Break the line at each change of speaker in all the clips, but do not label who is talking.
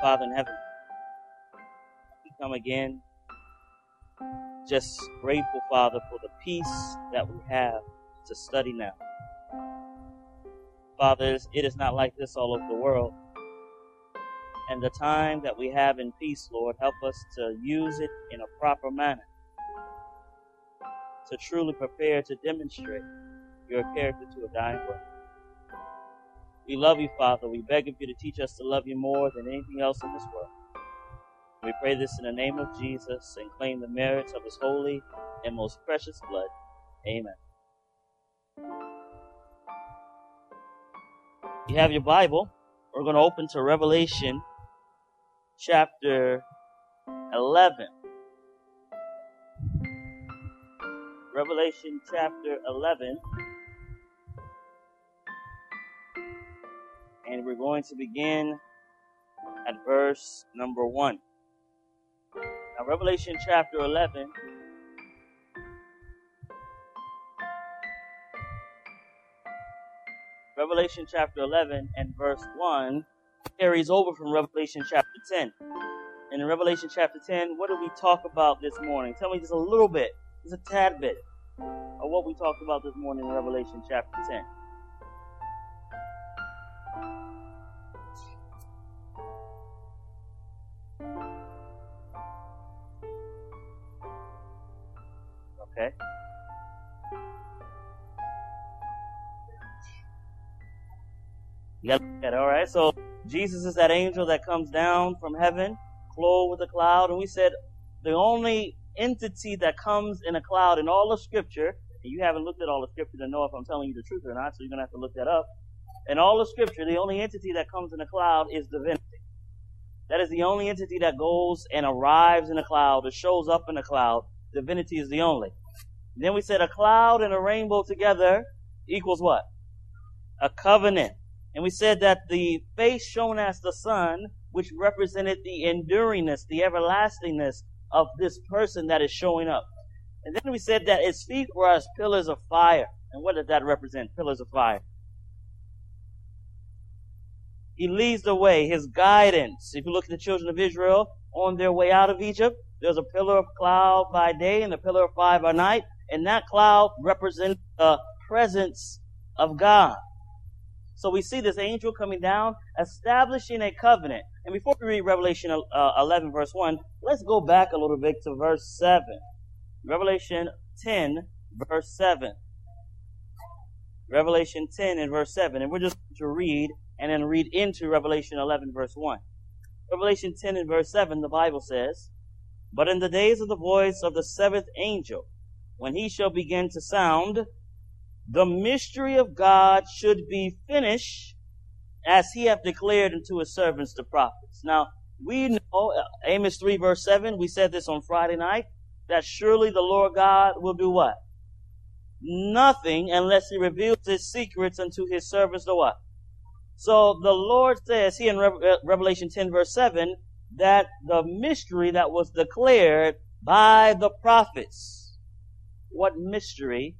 Father in heaven, we come again just grateful, Father, for the peace that we have to study now. Father, it is not like this all over the world. And the time that we have in peace, Lord, help us to use it in a proper manner to truly prepare to demonstrate your character to a dying world. We love you, Father. We beg of you to teach us to love you more than anything else in this world. We pray this in the name of Jesus and claim the merits of his holy and most precious blood. Amen. You have your Bible. We're going to open to Revelation chapter 11. Revelation chapter 11. And we're going to begin at verse number 1. Now, Revelation chapter 11. Revelation chapter 11 and verse 1 carries over from Revelation chapter 10. And in Revelation chapter 10, what did we talk about this morning? Tell me just a little bit, just a tad bit of what we talked about this morning in Revelation chapter 10. Okay. You got that, all right? So Jesus is that angel that comes down from heaven, clothed with a cloud, and we said the only entity that comes in a cloud in all of Scripture, and you haven't looked at all the Scripture to know if I'm telling you the truth or not, so you're gonna have to look that up. In all of Scripture, the only entity that comes in a cloud is divinity. That is the only entity that goes and arrives in a cloud or shows up in a cloud. Divinity is the only. Then we said a cloud and a rainbow together equals what? A covenant. And we said that the face shown as the sun, which represented the enduringness, the everlastingness of this person that is showing up. And then we said that its feet were as pillars of fire. And what did that represent? Pillars of fire. He leads the way, his guidance. If you look at the children of Israel on their way out of Egypt, there's a pillar of cloud by day and a pillar of fire by night. And that cloud represents the presence of God. So we see this angel coming down, establishing a covenant. And before we read Revelation uh, 11, verse 1, let's go back a little bit to verse 7. Revelation 10, verse 7. Revelation 10 and verse 7. And we're just going to read and then read into Revelation 11, verse 1. Revelation 10 and verse 7, the Bible says, But in the days of the voice of the seventh angel, when he shall begin to sound, the mystery of God should be finished as he hath declared unto his servants the prophets. Now, we know, uh, Amos 3 verse 7, we said this on Friday night, that surely the Lord God will do what? Nothing unless he reveals his secrets unto his servants the what? So the Lord says here in uh, Revelation 10 verse 7 that the mystery that was declared by the prophets. What mystery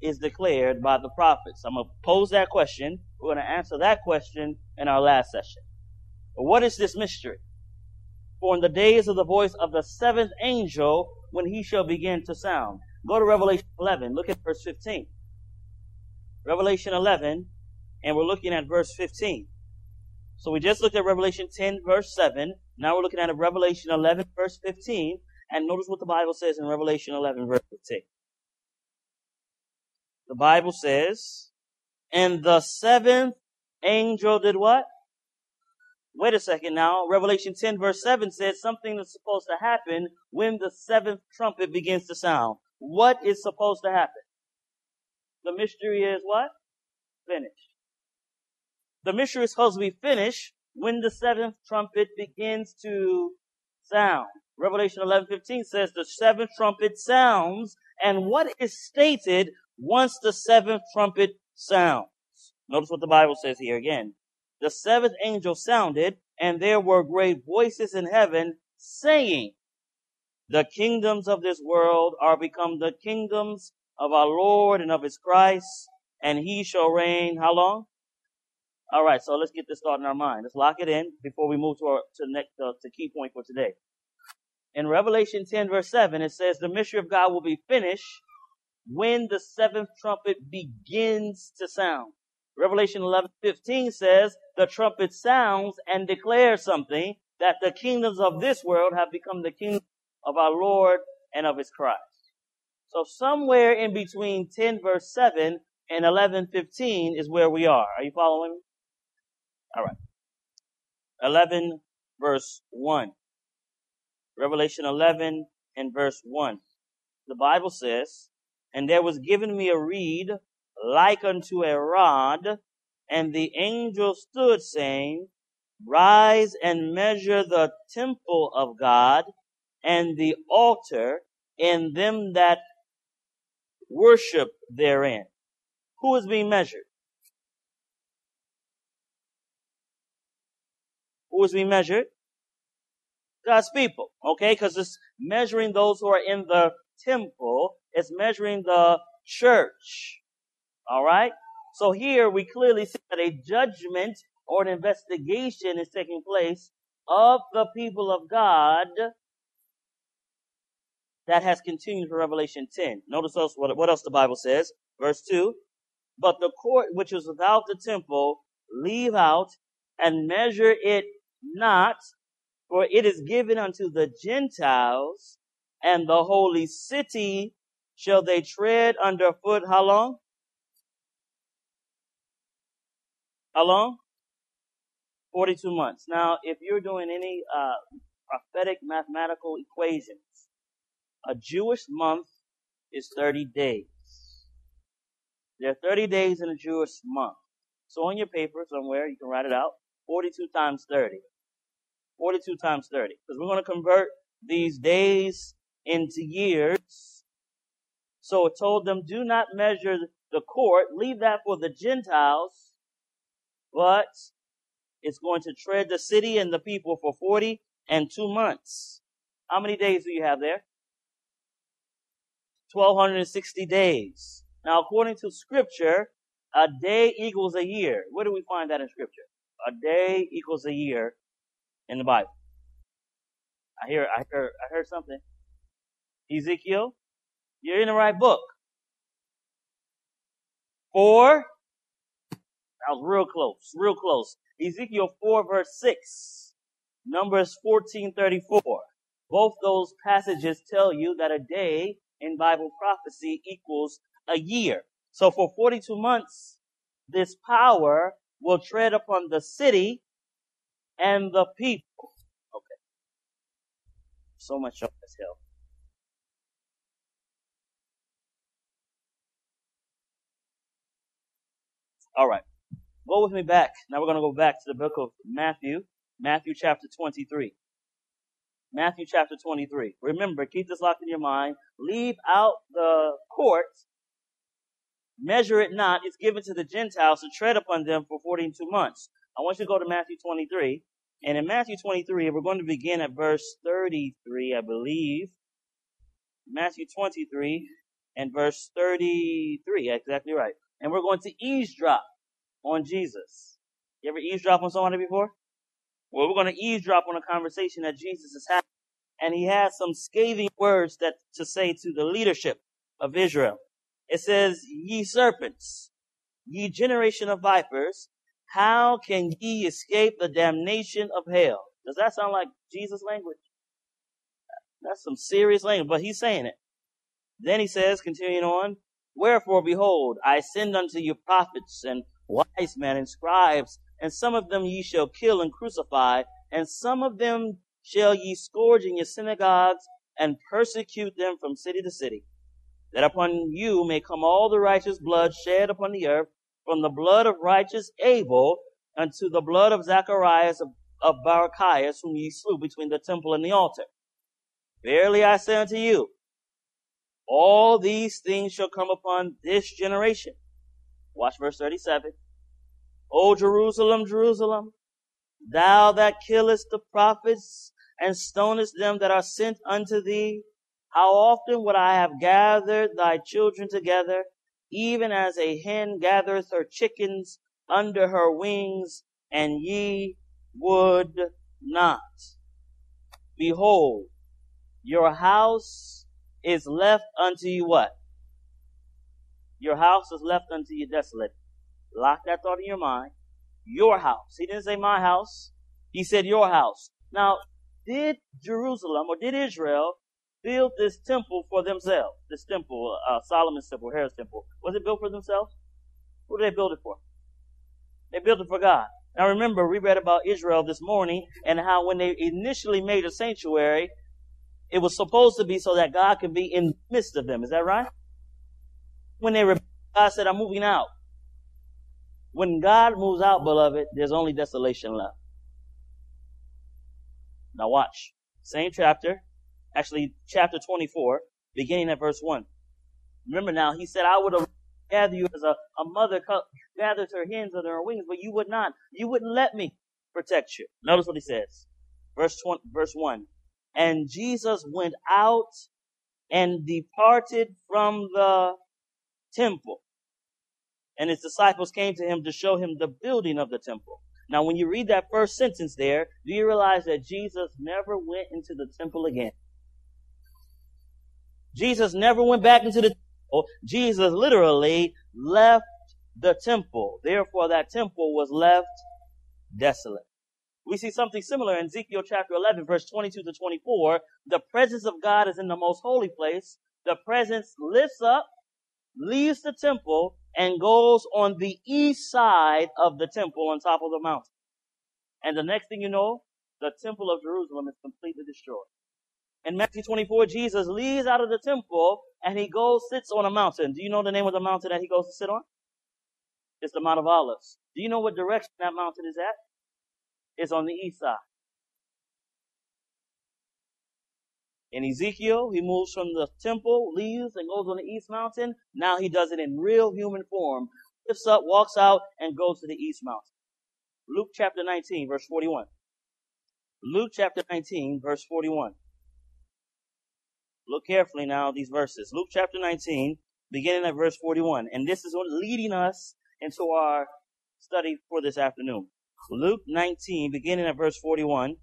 is declared by the prophets? I'm going to pose that question. We're going to answer that question in our last session. What is this mystery? For in the days of the voice of the seventh angel, when he shall begin to sound. Go to Revelation 11. Look at verse 15. Revelation 11, and we're looking at verse 15. So we just looked at Revelation 10, verse 7. Now we're looking at Revelation 11, verse 15. And notice what the Bible says in Revelation 11, verse 15 the Bible says, and the seventh angel did what? Wait a second now. Revelation 10 verse 7 says something that's supposed to happen when the seventh trumpet begins to sound. What is supposed to happen? The mystery is what? Finished. The mystery is supposed to be finished when the seventh trumpet begins to sound. Revelation 11:15 says the seventh trumpet sounds and what is stated once the seventh trumpet sounds. Notice what the Bible says here again. The seventh angel sounded, and there were great voices in heaven saying, The kingdoms of this world are become the kingdoms of our Lord and of his Christ, and he shall reign how long? All right, so let's get this thought in our mind. Let's lock it in before we move to our to next uh, to key point for today. In Revelation 10 verse 7, it says the mystery of God will be finished when the seventh trumpet begins to sound. Revelation 11:15 says the trumpet sounds and declares something that the kingdoms of this world have become the kingdom of our Lord and of his Christ. So somewhere in between 10 verse 7 and 11:15 is where we are. Are you following me? All right. 11 verse 1. Revelation 11 and verse 1. The Bible says, And there was given me a reed like unto a rod, and the angel stood saying, Rise and measure the temple of God and the altar and them that worship therein. Who is being measured? Who is being measured? God's people. Okay? Because it's measuring those who are in the temple. It's measuring the church. Alright? So here we clearly see that a judgment or an investigation is taking place of the people of God that has continued for Revelation 10. Notice else what, what else the Bible says. Verse 2. But the court which is without the temple, leave out and measure it not, for it is given unto the Gentiles, and the holy city shall they tread underfoot. How long? How long? 42 months. Now, if you're doing any uh, prophetic mathematical equations, a Jewish month is 30 days. There are 30 days in a Jewish month. So on your paper somewhere, you can write it out. 42 times 30. 42 times 30. Because we're going to convert these days into years. So it told them, do not measure the court, leave that for the Gentiles, but it's going to tread the city and the people for 40 and two months. How many days do you have there? 1260 days. Now, according to scripture, a day equals a year. Where do we find that in scripture? A day equals a year in the Bible. I hear, I heard, I heard something. Ezekiel, you're in the right book. Four. That was real close, real close. Ezekiel 4 verse 6. Numbers 1434. Both those passages tell you that a day in Bible prophecy equals a year. So for 42 months, this power will tread upon the city and the people. Okay. So much up this hill. All right. Go with me back. Now we're going to go back to the book of Matthew, Matthew chapter 23. Matthew chapter 23. Remember, keep this locked in your mind. Leave out the court. Measure it not. It's given to the Gentiles to tread upon them for 42 months. I want you to go to Matthew 23. And in Matthew 23, we're going to begin at verse 33, I believe. Matthew 23 and verse 33. Exactly right. And we're going to eavesdrop on Jesus. You ever eavesdrop on somebody before? Well, we're going to eavesdrop on a conversation that Jesus is having. And he has some scathing words that to say to the leadership of Israel. It says, ye serpents, ye generation of vipers, how can ye escape the damnation of hell? Does that sound like Jesus language? That's some serious language, but he's saying it. Then he says, continuing on, Wherefore, behold, I send unto you prophets and wise men and scribes and some of them ye shall kill and crucify, and some of them shall ye scourge in your synagogues and persecute them from city to city, that upon you may come all the righteous blood shed upon the earth, from the blood of righteous Abel unto the blood of Zacharias of, of Barachias, whom ye slew between the temple and the altar. Verily I say unto you, all these things shall come upon this generation. Watch verse 37. O Jerusalem, Jerusalem, thou that killest the prophets and stonest them that are sent unto thee, how often would I have gathered thy children together, even as a hen gathereth her chickens under her wings, and ye would not. Behold, your house is left unto you what? Your house is left unto you desolate. Lock that thought in your mind. Your house. He didn't say my house. He said your house. Now, did Jerusalem or did Israel build this temple for themselves? This temple, uh, Solomon's temple, Herod's temple. Was it built for themselves? Who did they build it for? They built it for God. Now remember, we read about Israel this morning and how when they initially made a sanctuary, it was supposed to be so that God could be in the midst of them. Is that right? When they rebelled, God said, I'm moving out. When God moves out, beloved, there's only desolation left. Now watch. Same chapter, actually chapter 24, beginning at verse 1. Remember now, he said, I would have gathered you as a, a mother gathers her hens under her wings, but you would not. You wouldn't let me protect you. Notice what he says. Verse 20, verse 1. And Jesus went out and departed from the temple. And his disciples came to him to show him the building of the temple. Now, when you read that first sentence there, do you realize that Jesus never went into the temple again? Jesus never went back into the temple. Jesus literally left the temple. Therefore, that temple was left desolate. We see something similar in Ezekiel chapter 11, verse 22 to 24. The presence of God is in the most holy place. The presence lifts up, leaves the temple, and goes on the east side of the temple on top of the mountain. And the next thing you know, the temple of Jerusalem is completely destroyed. In Matthew 24, Jesus leaves out of the temple and he goes, sits on a mountain. Do you know the name of the mountain that he goes to sit on? It's the Mount of Olives. Do you know what direction that mountain is at? It's on the east side. In Ezekiel, he moves from the temple, leaves, and goes on the east mountain. Now he does it in real human form. Lifts up, walks out, and goes to the east mountain. Luke chapter 19, verse 41. Luke chapter 19, verse 41. Look carefully now these verses. Luke chapter 19, beginning at verse 41. And this is leading us into our study for this afternoon. Luke 19, beginning at verse 41.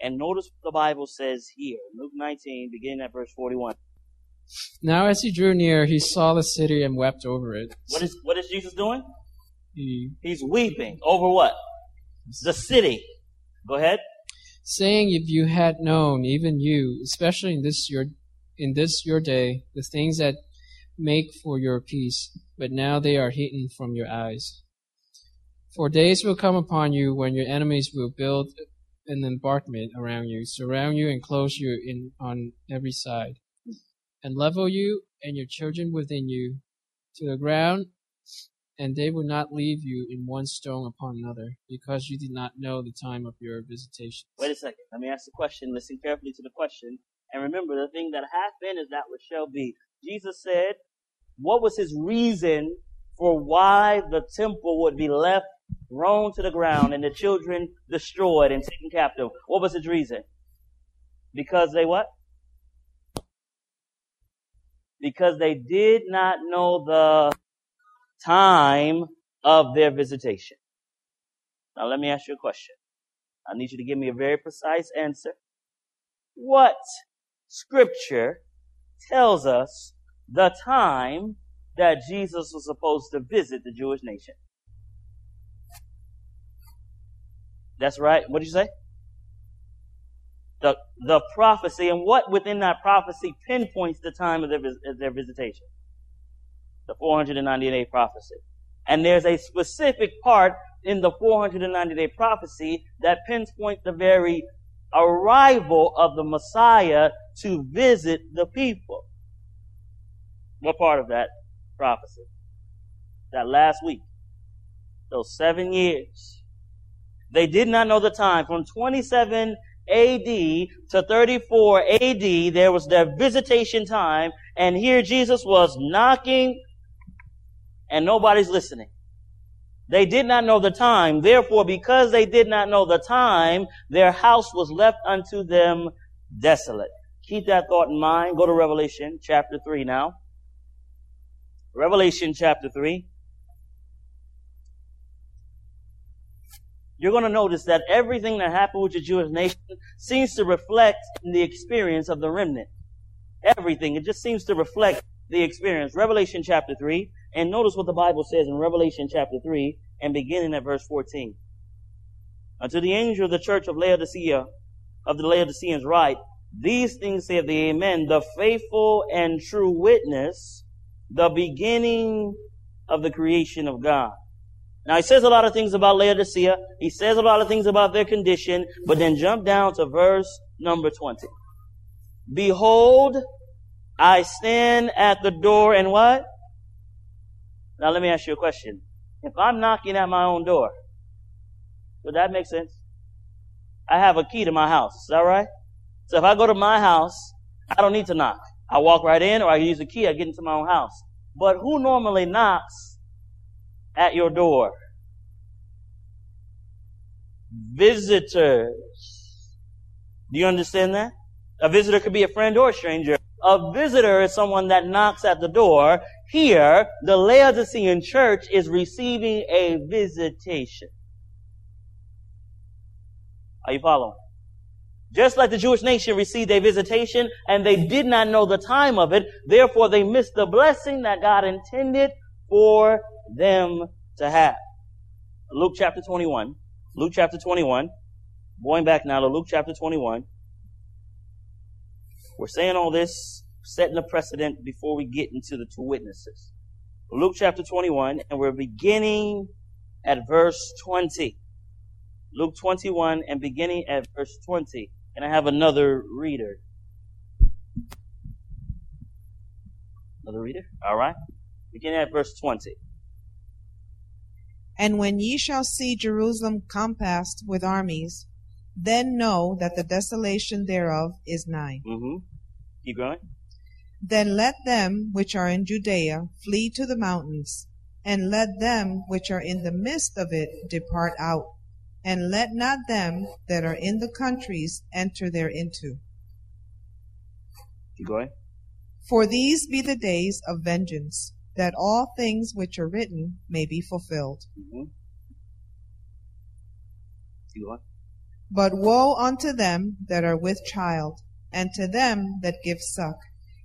And notice what the Bible says here. Luke 19, beginning at verse 41.
Now as he drew near, he saw the city and wept over it.
What is, what is Jesus doing?
He,
He's weeping over what? The city. Go ahead.
saying, If you had known, even you, especially in this your in this your day, the things that make for your peace, but now they are hidden from your eyes. For days will come upon you when your enemies will build an embankment around you, surround you and close you in on every side, and level you and your children within you to the ground, and they will not leave you in one stone upon another, because you did not know the time of your visitation.
Wait a second. Let me ask the question. Listen carefully to the question. And remember, the thing that hath been is that which shall be. Jesus said, what was his reason for why the temple would be left thrown to the ground and the children destroyed and taken captive? What was his reason? Because they what? Because they did not know the time of their visitation. Now let me ask you a question. I need you to give me a very precise answer. What scripture tells us the time that Jesus was supposed to visit the Jewish nation? That's right. What did you say? The, the prophecy and what within that prophecy pinpoints the time of their, their visitation? The 490 day prophecy. And there's a specific part in the 490 day prophecy that pinpoints the very arrival of the Messiah to visit the people. What part of that prophecy? That last week. Those seven years. They did not know the time. From 27 AD to 34 AD, there was their visitation time, and here Jesus was knocking, and nobody's listening. They did not know the time. Therefore, because they did not know the time, their house was left unto them desolate. Keep that thought in mind. Go to Revelation chapter 3 now. Revelation chapter 3. you're going to notice that everything that happened with the Jewish nation seems to reflect the experience of the remnant. Everything. It just seems to reflect the experience. Revelation chapter 3, and notice what the Bible says in Revelation chapter 3 and beginning at verse 14. Unto the angel of the church of Laodicea, of the Laodiceans write, These things saith the Amen, the faithful and true witness, the beginning of the creation of God. Now he says a lot of things about Laodicea. He says a lot of things about their condition, but then jump down to verse number 20. Behold, I stand at the door and what? Now let me ask you a question. If I'm knocking at my own door, would that make sense? I have a key to my house. Is that right? So if I go to my house, I don't need to knock. I walk right in or I use a key, I get into my own house. But who normally knocks at your door? Visitors. Do you understand that? A visitor could be a friend or a stranger. A visitor is someone that knocks at the door. Here, the Laodicean church is receiving a visitation. Are you following? Just like the Jewish nation received a visitation and they did not know the time of it, therefore they missed the blessing that God intended for them to have. Luke chapter 21. Luke chapter 21. Going back now to Luke chapter 21. We're saying all this, setting a precedent before we get into the two witnesses. Luke chapter 21, and we're beginning at verse 20. Luke 21 and beginning at verse 20. And I have another reader. Another reader? All right. Beginning at verse 20.
And when ye shall see Jerusalem compassed with armies, then know that the desolation thereof is nigh.
Mm-hmm. Keep going.
Then let them which are in Judea flee to the mountains, and let them which are in the midst of it depart out, and let not them that are in the countries enter thereinto.
Keep going.
For these be the days of vengeance, that all things which are written may be fulfilled.
Mm-hmm. Keep going.
But woe unto them that are with child, and to them that give suck,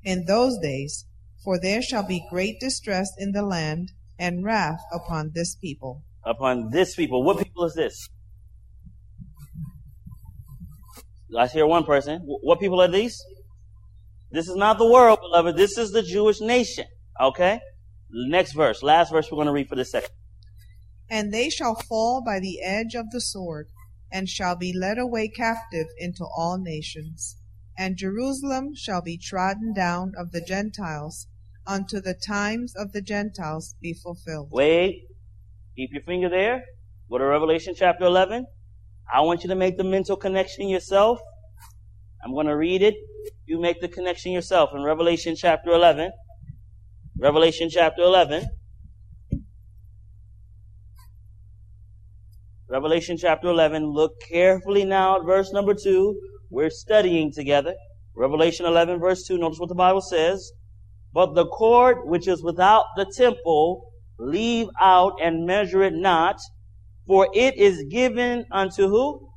in those days, for there shall be great distress in the land, and wrath upon this people.
Upon this people. What people is this? I hear one person. What people are these? This is not the world, beloved. This is the Jewish nation. Okay? Next verse. Last verse we're going to read for this second.
And they shall fall by the edge of the sword, and shall be led away captive into all nations. And Jerusalem shall be trodden down of the Gentiles, unto the times of the Gentiles be fulfilled.
Wait. Keep your finger there. Go to Revelation chapter 11. I want you to make the mental connection yourself. I'm going to read it. You make the connection yourself in Revelation chapter 11. Revelation chapter 11. Revelation chapter 11. Look carefully now at verse number 2. We're studying together. Revelation 11 verse 2. Notice what the Bible says. But the court which is without the temple, leave out and measure it not, for it is given unto who?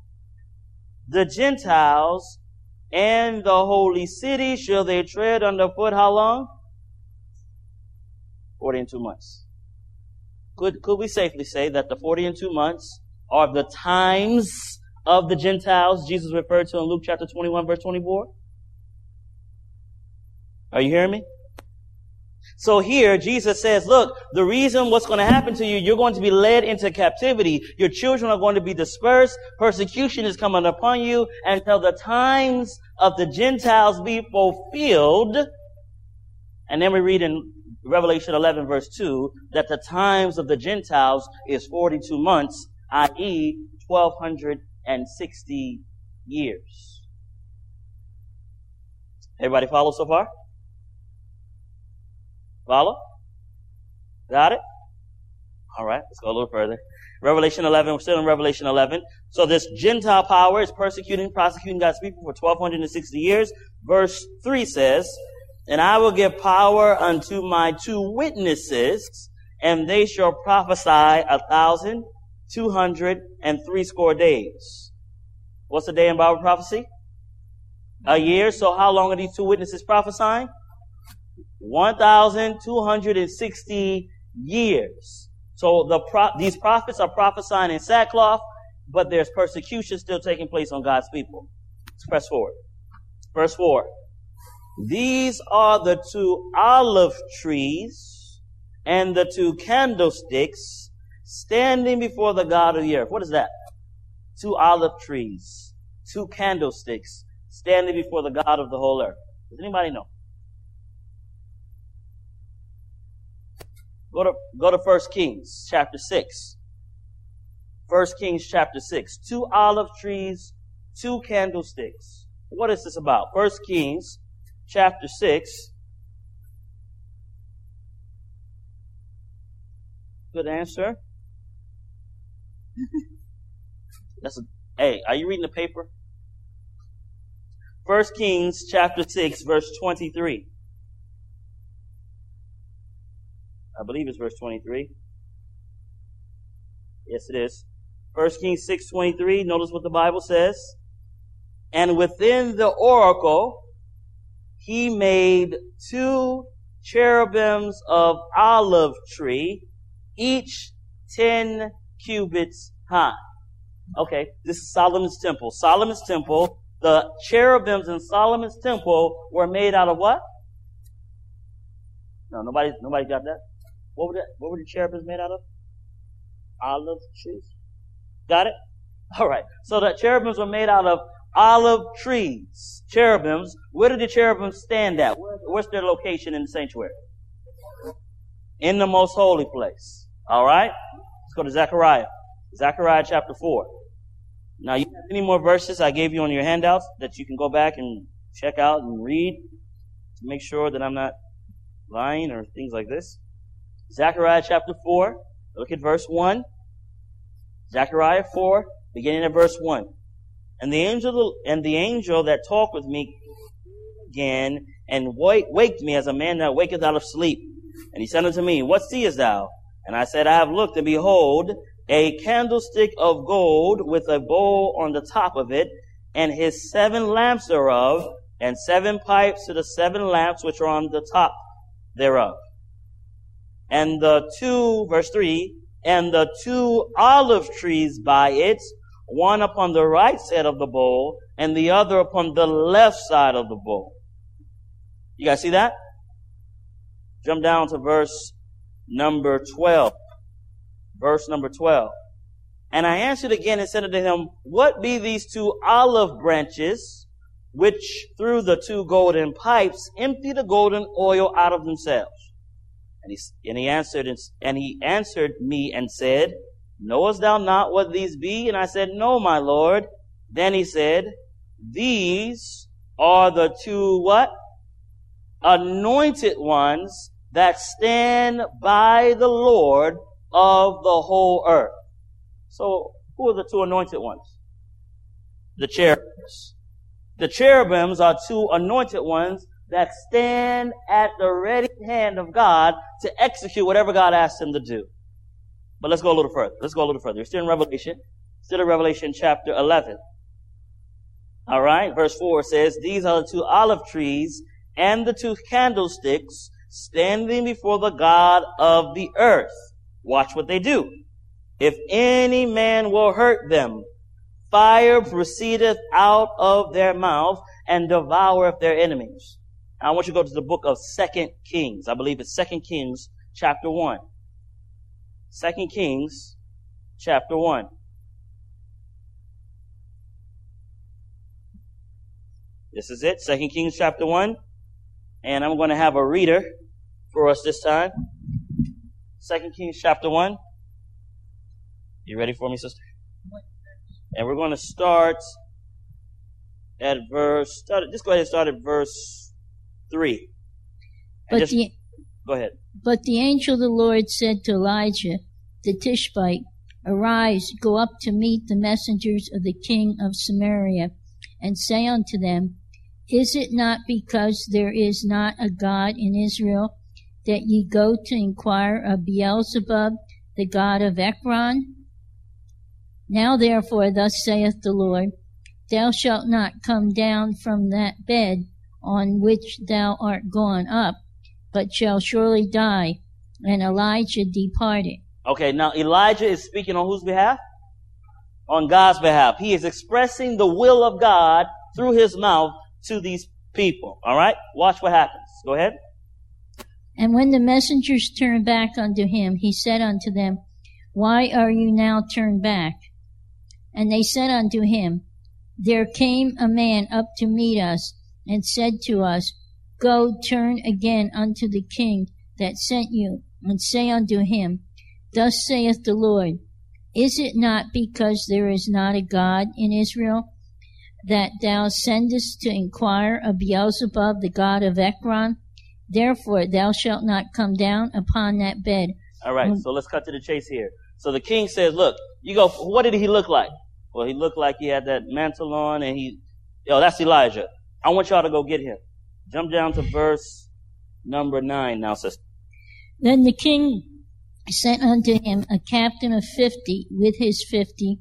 The Gentiles and the holy city shall they tread underfoot how long? Forty and two months. Could, could we safely say that the forty and two months are the times of the Gentiles Jesus referred to in Luke chapter 21 verse 24? Are you hearing me? So here, Jesus says, look, the reason what's going to happen to you, you're going to be led into captivity. Your children are going to be dispersed. Persecution is coming upon you until the times of the Gentiles be fulfilled. And then we read in Revelation 11 verse 2 that the times of the Gentiles is 42 months, i.e. 1260 years. Everybody follow so far? Follow? Got it? All right, let's go a little further. Revelation 11, we're still in Revelation 11. So this Gentile power is persecuting, prosecuting God's people for 1260 years. Verse 3 says, And I will give power unto my two witnesses, and they shall prophesy a thousand two hundred and three score days. What's a day in Bible prophecy? A year. So how long are these two witnesses prophesying? 1,260 years. So the pro- these prophets are prophesying in sackcloth, but there's persecution still taking place on God's people. Let's press forward. Verse 4. These are the two olive trees and the two candlesticks standing before the God of the earth. What is that? Two olive trees, two candlesticks standing before the God of the whole earth. Does anybody know? Go to, go to 1 Kings chapter 6. 1 Kings chapter 6. Two olive trees, two candlesticks. What is this about? 1 Kings chapter 6. Good answer. That's a, hey, are you reading the paper? 1 Kings chapter 6 verse 23. I believe it's verse 23. Yes, it is. 1 Kings 6.23, notice what the Bible says. And within the oracle, he made two cherubims of olive tree, each 10 cubits high. Okay, this is Solomon's temple. Solomon's temple, the cherubims in Solomon's temple were made out of what? No, nobody, nobody got that? What were the, what were the cherubims made out of? Olive trees. Got it? All right. So the cherubims were made out of olive trees. Cherubims. Where did the cherubims stand at? where's their location in the sanctuary? In the most holy place. All right. Let's go to Zechariah. Zechariah chapter four. Now you have any more verses I gave you on your handouts that you can go back and check out and read to make sure that I'm not lying or things like this. Zechariah chapter 4, look at verse 1. Zechariah 4, beginning at verse 1. And the angel, and the angel that talked with me again and wake, waked me as a man that waketh out of sleep. And he said unto me, What seest thou? And I said, I have looked, and behold, a candlestick of gold with a bowl on the top of it, and his seven lamps thereof, and seven pipes to the seven lamps which are on the top thereof and the two, verse 3, and the two olive trees by it, one upon the right side of the bowl, and the other upon the left side of the bowl. You guys see that? Jump down to verse number 12. Verse number 12. And I answered again and said unto him, What be these two olive branches, which through the two golden pipes empty the golden oil out of themselves? And he, and he answered, and he answered me and said, Knowest thou not what these be? And I said, No, my Lord. Then he said, These are the two what? Anointed ones that stand by the Lord of the whole earth. So, who are the two anointed ones? The cherubims. The cherubims are two anointed ones that stand at the ready hand of God to execute whatever God asks them to do. But let's go a little further. Let's go a little further. We're still in Revelation. Still in Revelation chapter 11. All right. Verse 4 says, These are the two olive trees and the two candlesticks standing before the God of the earth. Watch what they do. If any man will hurt them, fire proceedeth out of their mouth and devoureth their enemies. I want you to go to the book of Second Kings. I believe it's Second Kings chapter 1. Second Kings chapter 1. This is it, Second Kings chapter 1. And I'm going to have a reader for us this time. Second Kings chapter 1. You ready for me, sister? And we're going to start at verse, start, just go ahead and start at verse 3.
But just, the,
go ahead.
But the angel of the Lord said to Elijah the Tishbite, Arise, go up to meet the messengers of the king of Samaria, and say unto them, Is it not because there is not a God in Israel that ye go to inquire of Beelzebub, the god of Ekron? Now therefore, thus saith the Lord, Thou shalt not come down from that bed on which thou art gone up, but shall surely die. And Elijah departed.
Okay, now Elijah is speaking on whose behalf? On God's behalf. He is expressing the will of God through his mouth to these people. All right? Watch what happens. Go ahead.
And when the messengers turned back unto him, he said unto them, Why are you now turned back? And they said unto him, There came a man up to meet us, and said to us, Go turn again unto the king that sent you, and say unto him, Thus saith the Lord, Is it not because there is not a God in Israel, that thou sendest to inquire of Beelzebub, the god of Ekron? Therefore thou shalt not come down upon that bed.
All right, um, so let's cut to the chase here. So the king says, Look, you go, what did he look like? Well, he looked like he had that mantle on, and he, yo, that's Elijah. I want y'all to go get him. Jump down to verse number nine now, sister.
Then the king sent unto him a captain of fifty with his fifty,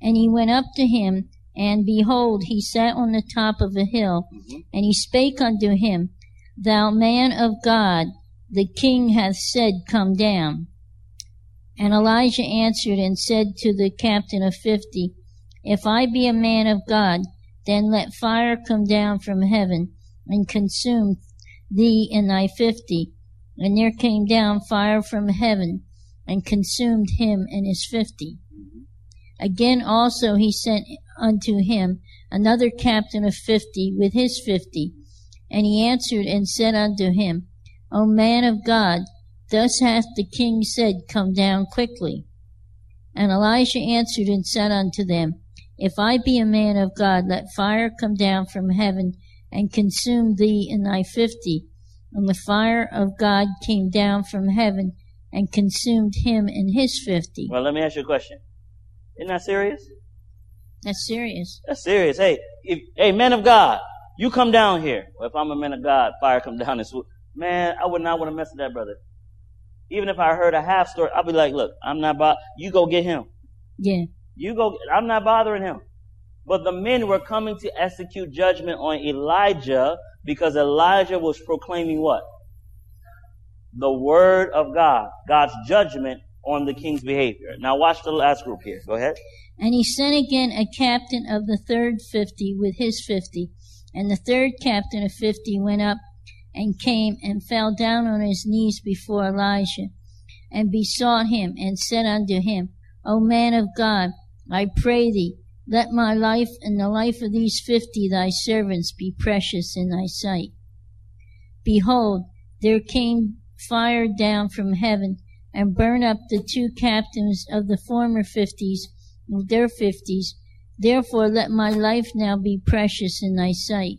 and he went up to him, and behold, he sat on the top of a hill, mm-hmm. and he spake unto him, Thou man of God, the king hath said, Come down. And Elijah answered and said to the captain of fifty, If I be a man of God, then let fire come down from heaven and consume thee and thy fifty. And there came down fire from heaven and consumed him and his fifty. Again also he sent unto him another captain of fifty with his fifty. And he answered and said unto him, O man of God, thus hath the king said, Come down quickly. And Elijah answered and said unto them, If I be a man of God, let fire come down from heaven and consume thee and thy fifty. And the fire of God came down from heaven and consumed him and his fifty.
Well, let me ask you a question. Isn't that serious?
That's serious.
That's serious. Hey, if, hey, man of God, you come down here. Well, if I'm a man of God, fire come down and swoop. Man, I would not want to mess with that brother. Even if I heard a half story, I'd be like, look, I'm not, about, you go get him.
Yeah.
You go, I'm not bothering him. But the men were coming to execute judgment on Elijah because Elijah was proclaiming what? The word of God, God's judgment on the king's behavior. Now watch the last group here. Go ahead.
And he sent again a captain of the third fifty with his fifty. And the third captain of fifty went up and came and fell down on his knees before Elijah and besought him and said unto him, O man of God, I pray thee, let my life and the life of these fifty thy servants be precious in thy sight. Behold, there came fire down from heaven and burned up the two captains of the former fifties with their fifties. Therefore let my life now be precious in thy sight.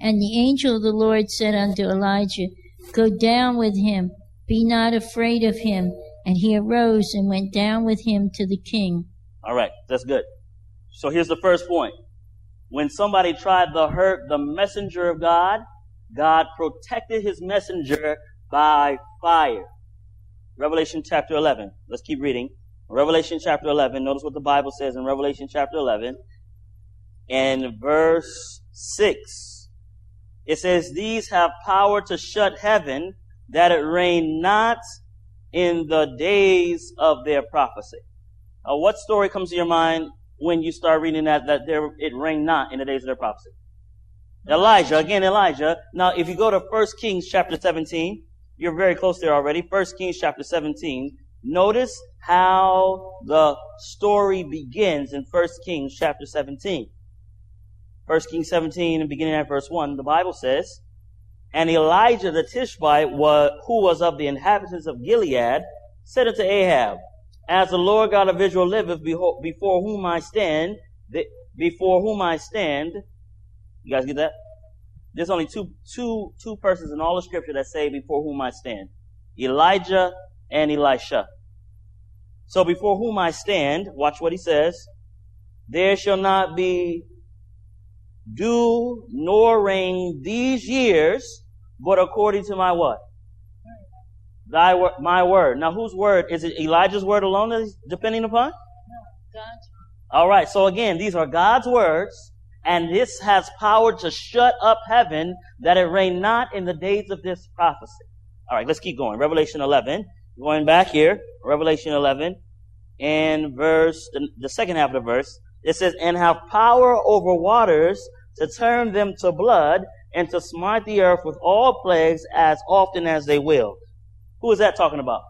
And the angel of the Lord said unto Elijah, Go down with him, be not afraid of him. And he arose and went down with him to the king.
All right, that's good. So here's the first point. When somebody tried to hurt the messenger of God, God protected his messenger by fire. Revelation chapter 11. Let's keep reading. Revelation chapter 11. Notice what the Bible says in Revelation chapter 11 and verse 6. It says, These have power to shut heaven that it rain not in the days of their prophecy. Uh, what story comes to your mind when you start reading that, that there, it rained not in the days of their prophecy? Elijah, again Elijah. Now, if you go to 1 Kings chapter 17, you're very close there already. 1 Kings chapter 17. Notice how the story begins in 1 Kings chapter 17. 1 Kings 17 and beginning at verse 1, the Bible says, And Elijah the Tishbite, who was of the inhabitants of Gilead, said unto Ahab, As the Lord God of Israel liveth, before whom I stand, before whom I stand, you guys get that? There's only two, two, two persons in all the scripture that say before whom I stand. Elijah and Elisha. So before whom I stand, watch what he says. There shall not be dew nor rain these years, but according to my what? Thy word, my word. Now whose word? Is it Elijah's word alone that he's depending upon? All right. So again, these are God's words, and this has power to shut up heaven that it rain not in the days of this prophecy. All right. Let's keep going. Revelation 11. Going back here. Revelation 11 and verse, the, the second half of the verse. It says, and have power over waters to turn them to blood and to smite the earth with all plagues as often as they will. Who is that talking about?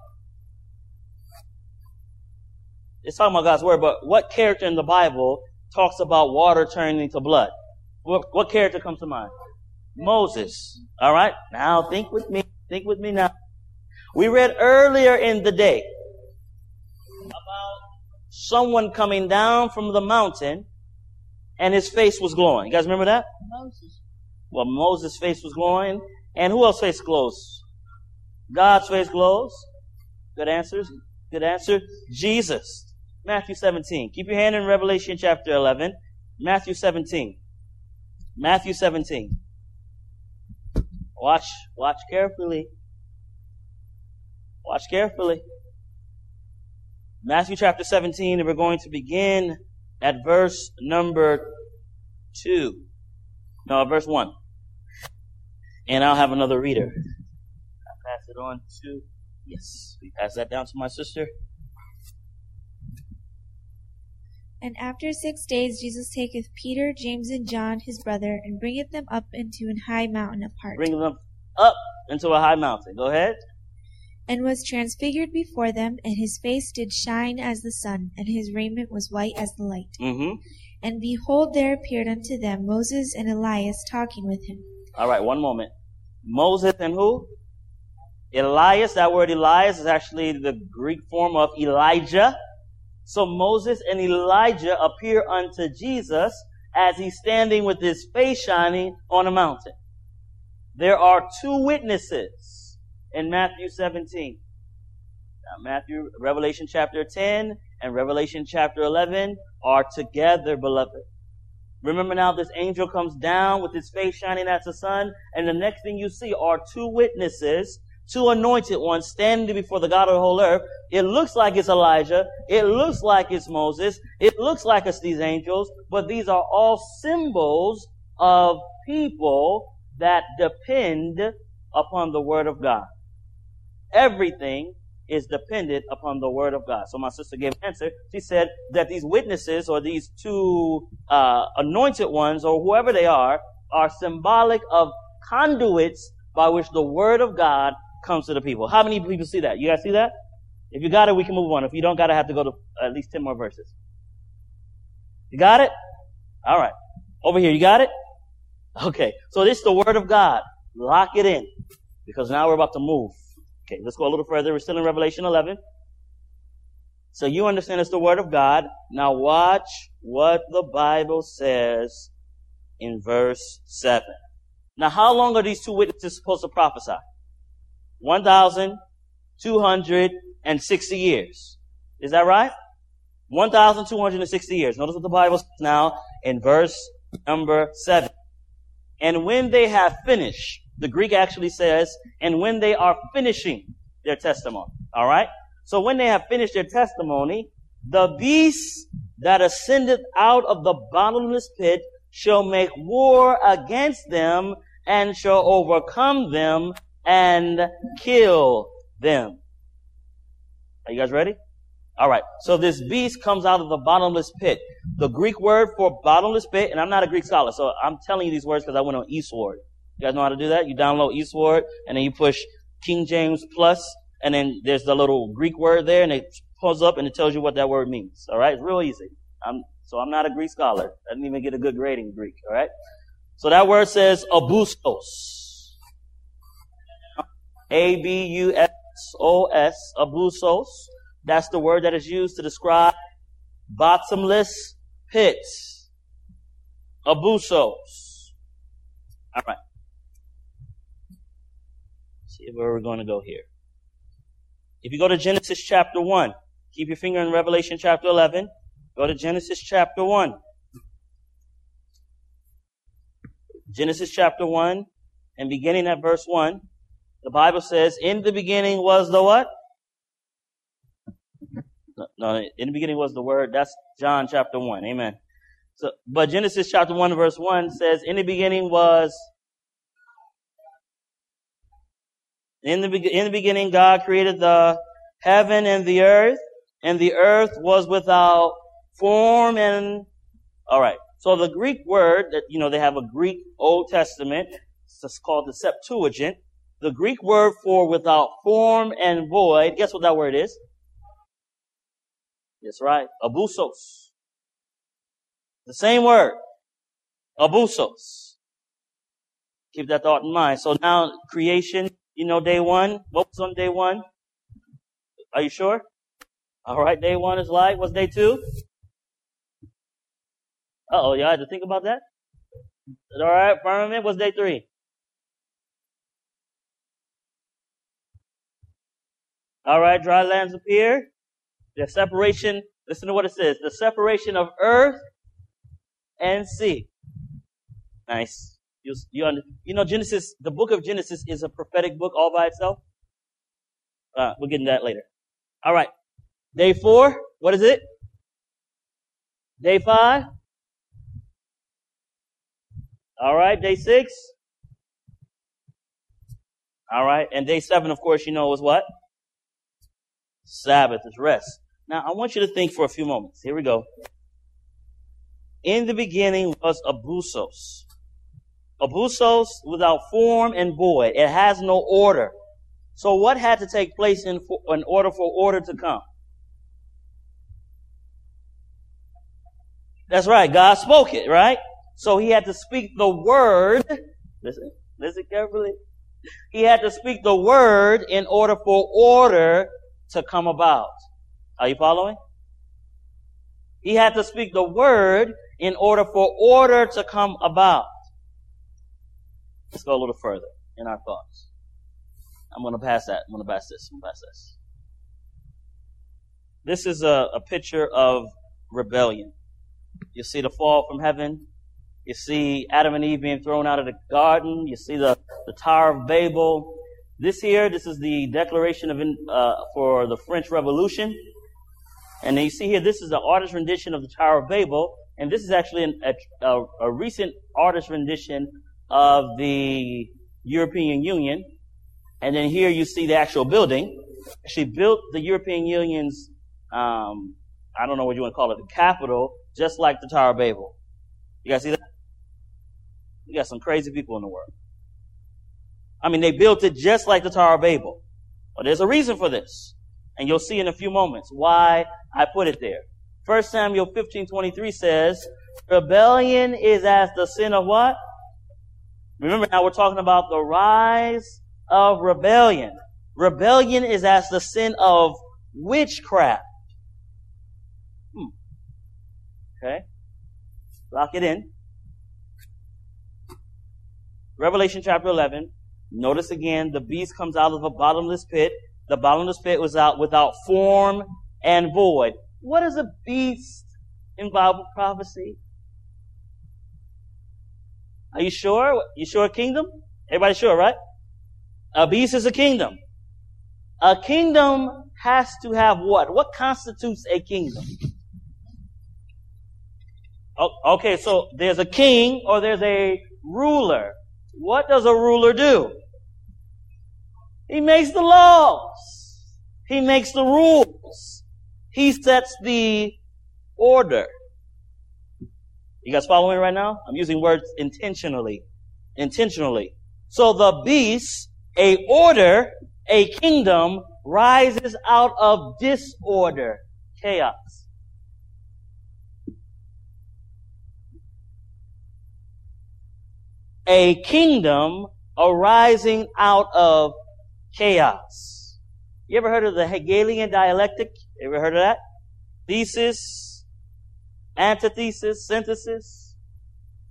It's talking about God's word, but what character in the Bible talks about water turning to blood? What, what character comes to mind? Moses. All right. Now think with me. Think with me now. We read earlier in the day about someone coming down from the mountain and his face was glowing. You guys remember that?
Moses.
Well, Moses' face was glowing. And who else face glows? God's face glows. Good answers. Good answer. Jesus. Matthew 17. Keep your hand in Revelation chapter 11. Matthew 17. Matthew 17. Watch, watch carefully. Watch carefully. Matthew chapter 17, and we're going to begin at verse number 2. No, verse 1. And I'll have another reader. Pass it on to, yes, we pass that down to my sister.
And after six days Jesus taketh Peter, James, and John his brother, and bringeth them up into an high mountain apart,
Bring them up into a high mountain. Go ahead.
and was transfigured before them, and his face did shine as the sun, and his raiment was white as the light.
Mm-hmm.
And behold, there appeared unto them Moses and Elias talking with him.
All right, one moment. Moses and who? Elias. That word Elias is actually the Greek form of Elijah. So Moses and Elijah appear unto Jesus as he's standing with his face shining on a mountain. There are two witnesses in Matthew 17. Now, Matthew, Revelation chapter 10 and Revelation chapter 11 are together, beloved. Remember now, this angel comes down with his face shining as the sun, and the next thing you see are two witnesses, two anointed ones standing before the God of the whole earth. It looks like it's Elijah. It looks like it's Moses. It looks like it's these angels, but these are all symbols of people that depend upon the word of God. Everything is dependent upon the word of God. So my sister gave an answer. She said that these witnesses or these two uh, anointed ones or whoever they are are symbolic of conduits by which the word of God comes to the people. How many people see that? You guys see that? If you got it, we can move on. If you don't got it, I have to go to at least 10 more verses. You got it? All right. Over here, you got it? Okay. So this is the word of God. Lock it in because now we're about to move. Okay, let's go a little further. We're still in Revelation 11. So you understand it's the Word of God. Now watch what the Bible says in verse 7. Now how long are these two witnesses supposed to prophesy? 1,260 years. Is that right? 1,260 years. Notice what the Bible says now in verse number 7. And when they have finished, the Greek actually says, and when they are finishing their testimony. All right? So when they have finished their testimony, the beast that ascended out of the bottomless pit shall make war against them and shall overcome them and kill them. Are you guys ready? All right. So this beast comes out of the bottomless pit. The Greek word for bottomless pit, and I'm not a Greek scholar, so I'm telling you these words because I went on eSword. You guys know how to do that? You download eSword, and then you push King James Plus, and then there's the little Greek word there, and it pulls up and it tells you what that word means. All right, it's real easy. I'm so I'm not a Greek scholar. I didn't even get a good grade in Greek. All right, so that word says abusos, a b u s o s, abusos. That's the word that is used to describe bottomless pits. Abusos. All right see where we're going to go here. If you go to Genesis chapter 1, keep your finger in Revelation chapter 11. Go to Genesis chapter 1. Genesis chapter 1, and beginning at verse 1, the Bible says, In the beginning was the what? No, no, in the beginning was the word. That's John chapter 1. Amen. So, but Genesis chapter 1 verse 1 says, in the beginning was, in the, in the beginning God created the heaven and the earth, and the earth was without form and, alright. So the Greek word that, you know, they have a Greek Old Testament, it's called the Septuagint. The Greek word for without form and void, guess what that word is? That's right. Abusos. The same word. Abusos. Keep that thought in mind. So now creation, you know, day one. What was on day one? Are you sure? All right. Day one is light. What's day two? Uh oh. You had to think about that? All right. Firmament. What's day three? All right. Dry lands appear. The separation, listen to what it says. The separation of earth and sea. Nice. You, you, you know, Genesis, the book of Genesis is a prophetic book all by itself. Uh, we'll get into that later. All right. Day four. What is it? Day five. All right. Day six. All right. And day seven, of course, you know, was what? Sabbath is rest. Now, I want you to think for a few moments. Here we go. In the beginning was abusos. Abusos without form and void. It has no order. So what had to take place in, in order for order to come? That's right. God spoke it, right? So he had to speak the word. Listen, listen carefully. He had to speak the word in order for order to come about. Are you following? He had to speak the word in order for order to come about. Let's go a little further in our thoughts. I'm going to pass that. I'm going to pass this. I'm going to pass this. This is a, a picture of rebellion. You see the fall from heaven. You see Adam and Eve being thrown out of the garden. You see the, the Tower of Babel. This here, this is the declaration of uh, for the French Revolution. And then you see here, this is the artist rendition of the Tower of Babel, and this is actually an, a, a, a recent artist rendition of the European Union. And then here you see the actual building. She built the European Union's, um, I don't know what you want to call it, the capital, just like the Tower of Babel. You guys see that? You got some crazy people in the world. I mean, they built it just like the Tower of Babel. But there's a reason for this. And you'll see in a few moments why I put it there. 1 Samuel 15:23 says, "Rebellion is as the sin of what? Remember now we're talking about the rise of rebellion. Rebellion is as the sin of witchcraft. Hmm. Okay. Lock it in. Revelation chapter 11. Notice again, the beast comes out of a bottomless pit. The bottomless pit was out without form and void. What is a beast in Bible prophecy? Are you sure? You sure kingdom? Everybody sure, right? A beast is a kingdom. A kingdom has to have what? What constitutes a kingdom? Okay, so there's a king or there's a ruler. What does a ruler do? He makes the laws. He makes the rules. He sets the order. You guys following right now? I'm using words intentionally. Intentionally. So the beast, a order, a kingdom rises out of disorder, chaos. A kingdom arising out of chaos. You ever heard of the Hegelian dialectic? Ever heard of that? Thesis, antithesis, synthesis.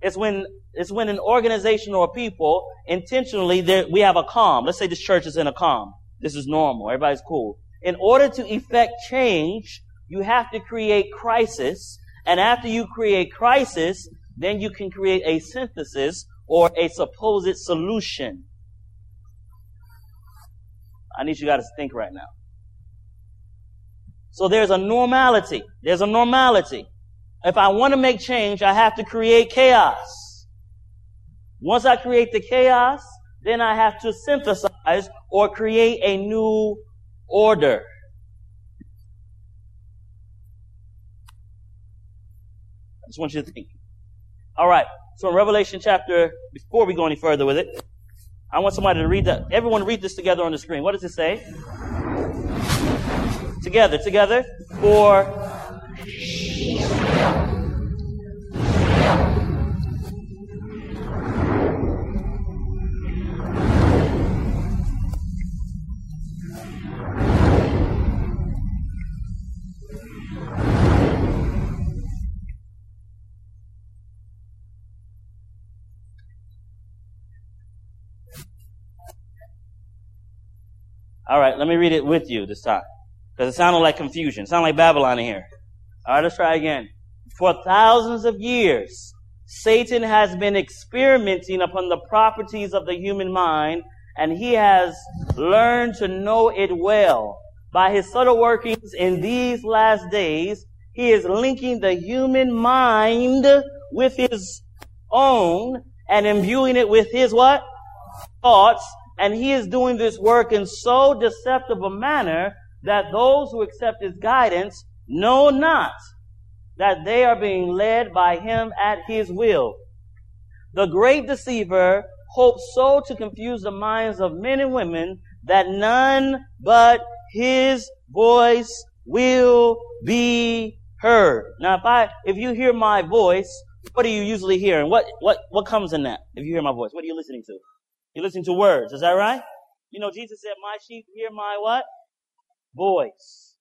It's when it's when an organization or a people intentionally we have a calm. Let's say this church is in a calm. This is normal. Everybody's cool. In order to effect change, you have to create crisis, and after you create crisis, then you can create a synthesis or a supposed solution. I need you guys to think right now. So there's a normality. There's a normality. If I want to make change, I have to create chaos. Once I create the chaos, then I have to synthesize or create a new order. I just want you to think. All right. So in Revelation chapter, before we go any further with it, I want somebody to read that. Everyone read this together on the screen. What does it say? Together, together. For All right, let me read it with you this time. Because it sounded like confusion. It sounded like Babylon in here. All right, let's try again. For thousands of years, Satan has been experimenting upon the properties of the human mind, and he has learned to know it well. By his subtle workings in these last days, he is linking the human mind with his own and imbuing it with his what? Thoughts and he is doing this work in so deceptive a manner that those who accept his guidance know not that they are being led by him at his will. The great deceiver hopes so to confuse the minds of men and women that none but his voice will be heard. Now, if I, if you hear my voice, what are you usually hearing? What, what, what comes in that? If you hear my voice, what are you listening to? You listen to words. Is that right? You know, Jesus said, my sheep hear my what? Voice.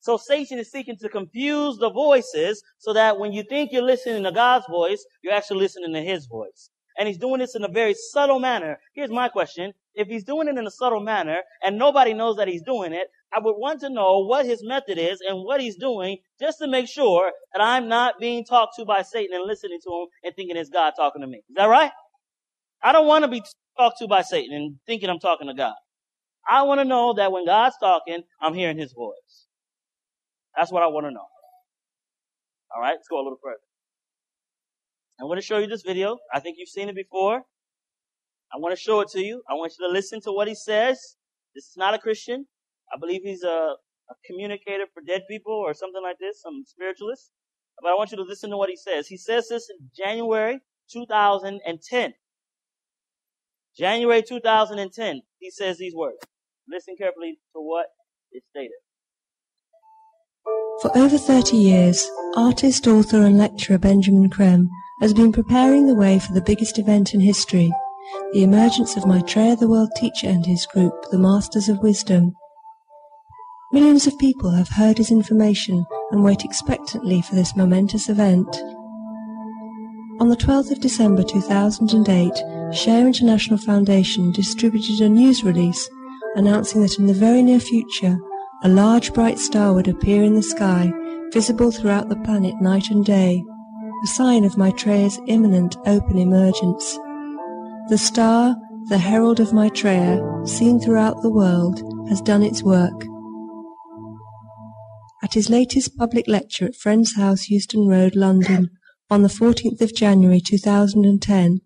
So Satan is seeking to confuse the voices so that when you think you're listening to God's voice, you're actually listening to his voice. And he's doing this in a very subtle manner. Here's my question. If he's doing it in a subtle manner and nobody knows that he's doing it, I would want to know what his method is and what he's doing just to make sure that I'm not being talked to by Satan and listening to him and thinking it's God talking to me. Is that right? I don't want to be talked to by Satan and thinking I'm talking to God. I want to know that when God's talking, I'm hearing his voice. That's what I want to know. All right, let's go a little further. I'm going to show you this video. I think you've seen it before. I want to show it to you. I want you to listen to what he says. This is not a Christian. I believe he's a, a communicator for dead people or something like this, some spiritualist. But I want you to listen to what he says. He says this in January 2010. January 2010, he says these words. Listen carefully to what is stated.
For over 30 years, artist, author and lecturer Benjamin Creme has been preparing the way for the biggest event in history, the emergence of Maitreya the World Teacher and his group, the Masters of Wisdom. Millions of people have heard his information and wait expectantly for this momentous event. On the 12th of December 2008, Share International Foundation distributed a news release announcing that in the very near future, a large bright star would appear in the sky, visible throughout the planet night and day, a sign of Maitreya's imminent open emergence. The star, the herald of Maitreya, seen throughout the world, has done its work. At his latest public lecture at Friends House, Euston Road, London, on the 14th of January 2010,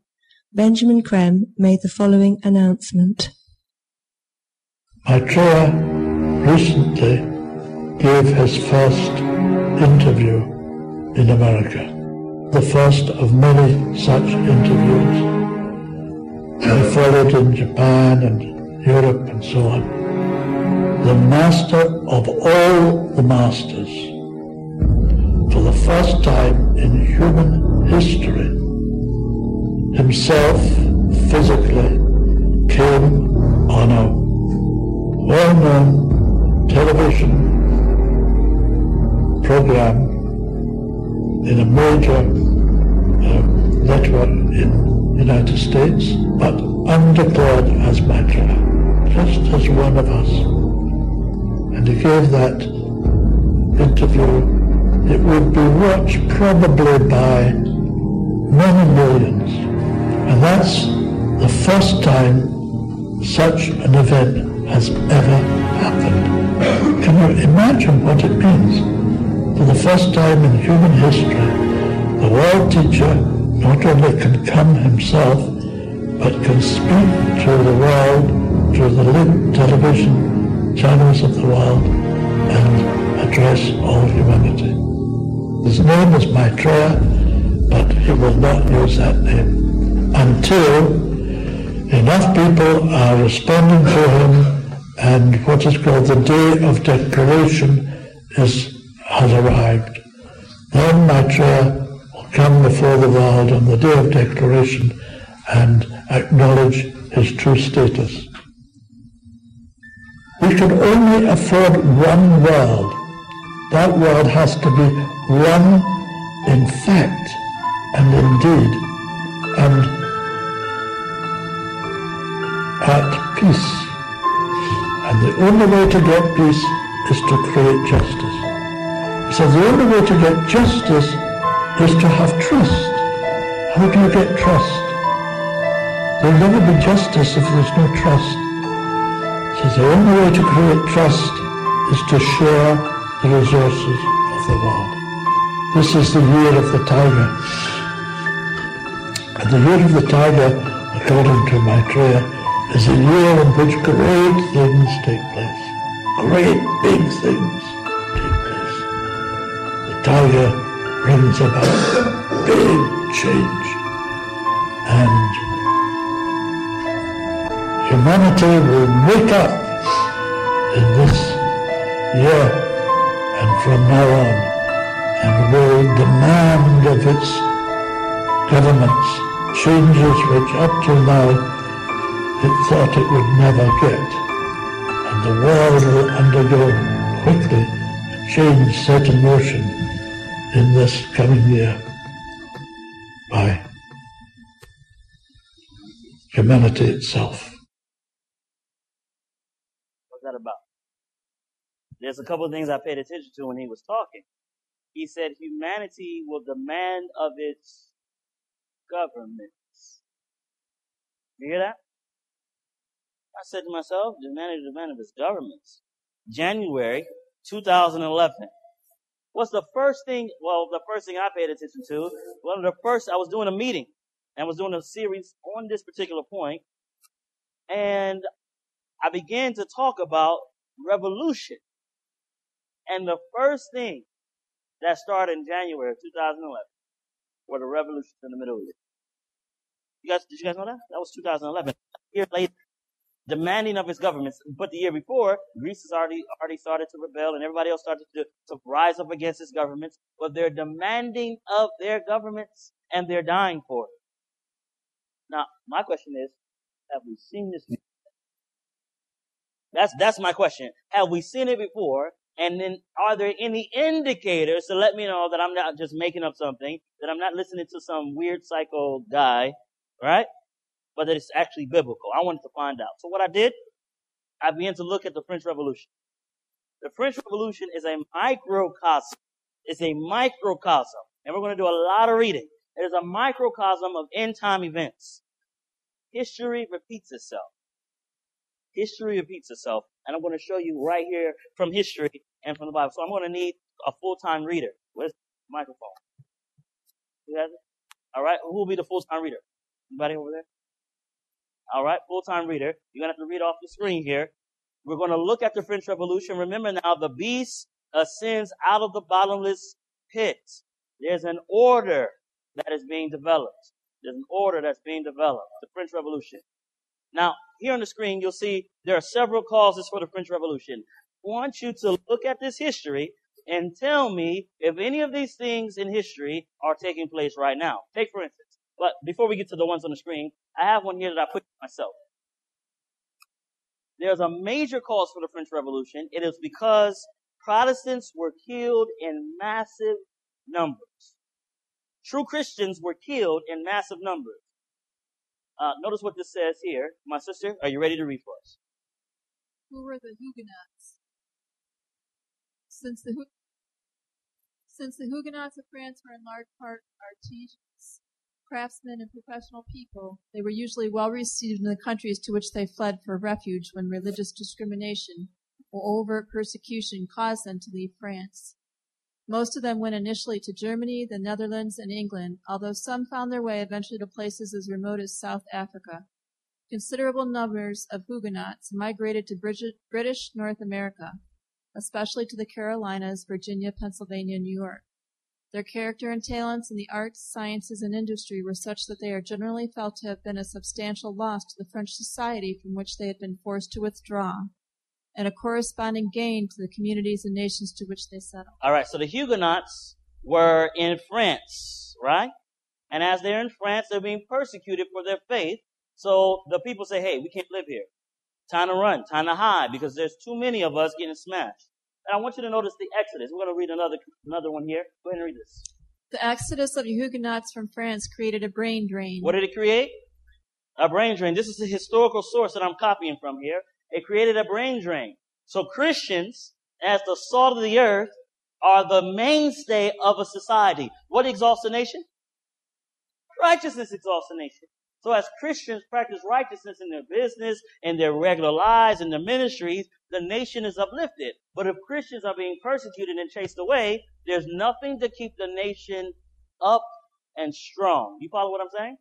Benjamin Creme made the following announcement.
Maitreya recently gave his first interview in America, the first of many such interviews. He followed in Japan and Europe and so on. The master of all the masters, for the first time in human history, himself physically came on a well-known television program in a major uh, network in the United States, but undeclared as Maitreya, just as one of us. And he gave that interview. It would be watched probably by many millions. And that's the first time such an event has ever happened. Can you imagine what it means? For the first time in human history, the world teacher not only can come himself, but can speak to the world through the lit television channels of the world and address all humanity. His name is Maitreya, but he will not use that name until enough people are responding to him and what is called the day of declaration is, has arrived. Then Maitreya will come before the world on the day of declaration and acknowledge his true status. We can only afford one world. That world has to be one in fact and indeed and at peace. And the only way to get peace is to create justice. So the only way to get justice is to have trust. How do you get trust? There'll never be justice if there's no trust. So the only way to create trust is to share the resources of the world. This is the year of the tiger. And the year of the tiger, according to Maitreya, is a year in which great things take place. Great big things take place. The tiger brings about big change. And humanity will wake up in this year and from now on and will demand of its governments changes which up till now it thought it would never get. And the world will undergo quickly change set in motion in this coming year by humanity itself.
What's that about? There's a couple of things I paid attention to when he was talking. He said humanity will demand of its governments. You hear that? I said to myself, demand of demand of his governments. January 2011. What's the first thing? Well, the first thing I paid attention to, one of the first, I was doing a meeting and was doing a series on this particular point, and I began to talk about revolution. And the first thing that started in January of 2011 were the revolutions in the Middle East. You guys, did you guys know that? That was 2011. A year later, demanding of its governments. But the year before, Greece has already already started to rebel, and everybody else started to, to rise up against its governments. But they're demanding of their governments, and they're dying for it. Now, my question is, have we seen this? That's that's my question. Have we seen it before? And then, are there any indicators to let me know that I'm not just making up something, that I'm not listening to some weird psycho guy, right? That it's actually biblical. I wanted to find out. So what I did, I began to look at the French Revolution. The French Revolution is a microcosm. It's a microcosm. And we're going to do a lot of reading. It is a microcosm of end time events. History repeats itself. History repeats itself. And I'm going to show you right here from history and from the Bible. So I'm going to need a full-time reader. Where's the microphone? Who has it? All right. Who will be the full-time reader? Anybody over there? All right. Full-time reader. You're going to have to read off the screen here. We're going to look at the French Revolution. Remember now, the beast ascends out of the bottomless pit. There's an order that is being developed. There's an order that's being developed. The French Revolution. Now, here on the screen, you'll see there are several causes for the French Revolution. I want you to look at this history and tell me if any of these things in history are taking place right now. Take for instance, but before we get to the ones on the screen, I have one here that I put myself. There's a major cause for the French Revolution. It is because Protestants were killed in massive numbers. True Christians were killed in massive numbers. Uh, notice what this says here. My sister, are you ready to read for us?
Who were the Huguenots? Since the since the Huguenots of France were in large part artisans, craftsmen, and professional people, they were usually well received in the countries to which they fled for refuge when religious discrimination or overt persecution caused them to leave France. Most of them went initially to Germany, the Netherlands, and England, although some found their way eventually to places as remote as South Africa. Considerable numbers of Huguenots migrated to British North America, especially to the Carolinas, Virginia, Pennsylvania, and New York. Their character and talents in the arts, sciences, and industry were such that they are generally felt to have been a substantial loss to the French society from which they had been forced to withdraw, and a corresponding gain to the communities and nations to which they settled.
All right, so the Huguenots were in France, right? And as they're in France, they're being persecuted for their faith. So the people say, hey, we can't live here. Time to run, time to hide, because there's too many of us getting smashed. And I want you to notice the Exodus. We're going to read another another one here. Go ahead and read this.
The exodus of the Huguenots from France created a brain drain.
What did it create? A brain drain. This is a historical source that I'm copying from here. It created a brain drain. So Christians, as the salt of the earth, are the mainstay of a society. What exalts a nation? Righteousness exalts a nation. So as Christians practice righteousness in their business, in their regular lives, in their ministries, the nation is uplifted. But if Christians are being persecuted and chased away, there's nothing to keep the nation up and strong. You follow what I'm saying?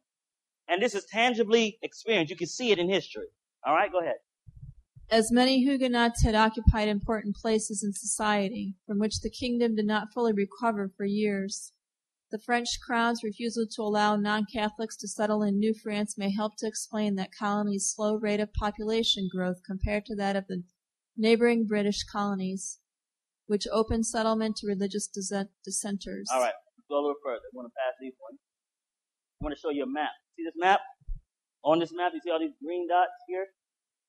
And this is tangibly experienced. You can see it in history. All right, go ahead.
As many Huguenots had occupied important places in society, from which the kingdom did not fully recover for years, the French crown's refusal to allow non-Catholics to settle in New France may help to explain that colony's slow rate of population growth compared to that of the neighboring British colonies, which opened settlement to religious dissenters.
All right, go a little further. I want to pass these ones. I want to show you a map. See this map? On this map, you see all these green dots here?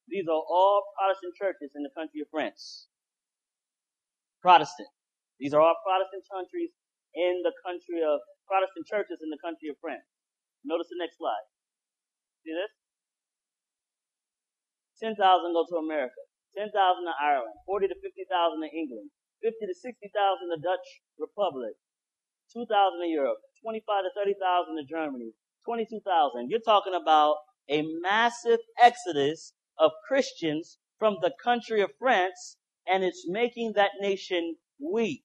These are all Protestant churches in the country of France. Protestant. These are all Protestant countries in the country of Protestant churches in the country of France. Notice the next slide. See this? 10,000 go to America, 10,000 to Ireland, 40 to 50,000 to England, 50 to 60,000 to Dutch Republic, 2,000 to Europe, 25 to 30,000 to Germany, 22,000. You're talking about a massive exodus of Christians from the country of France, and it's making that nation weak.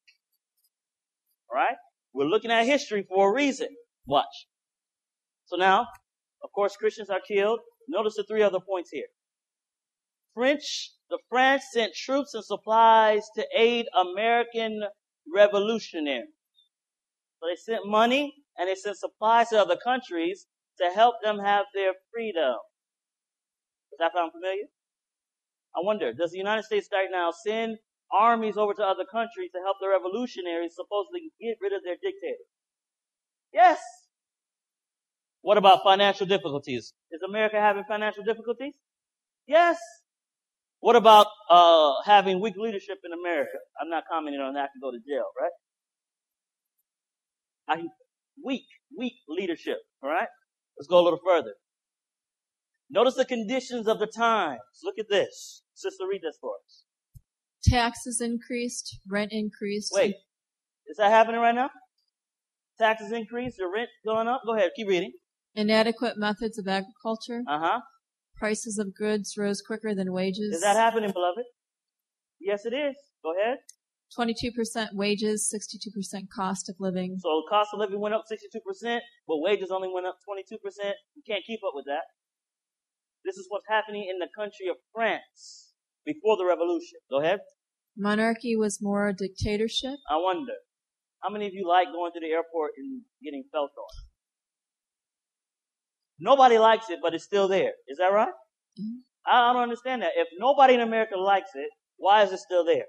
Right? We're looking at history for a reason. Watch. So now, of course, Christians are killed. Notice the three other points here. French, the France sent troops and supplies to aid American revolutionaries. So they sent money and they sent supplies to other countries to help them have their freedom. Does that sound familiar? I wonder, does the United States right now send armies over to other countries to help the revolutionaries supposedly get rid of their dictator. Yes. What about financial difficulties? Is America having financial difficulties? Yes. What about uh, having weak leadership in America? I'm not commenting on that. I can go to jail, right? I weak, weak leadership. All right. Let's go a little further. Notice the conditions of the times. Look at this. Sister, read this for us.
Taxes increased, rent increased.
Wait, is that happening right now? Taxes increased, the rent going up? Go ahead, keep reading.
Inadequate methods of agriculture.
Uh huh.
Prices of goods rose quicker than wages.
Is that happening, beloved? Yes, it is. Go ahead.
22% wages, 62% cost of living.
So cost of living went up 62%, but wages only went up 22%. You can't keep up with that. This is what's happening in the country of France before the revolution. Go ahead.
Monarchy was more a dictatorship.
I wonder, how many of you like going to the airport and getting felt on? Nobody likes it, but it's still there. Is that right? Mm-hmm. I don't understand that. If nobody in America likes it, why is it still there?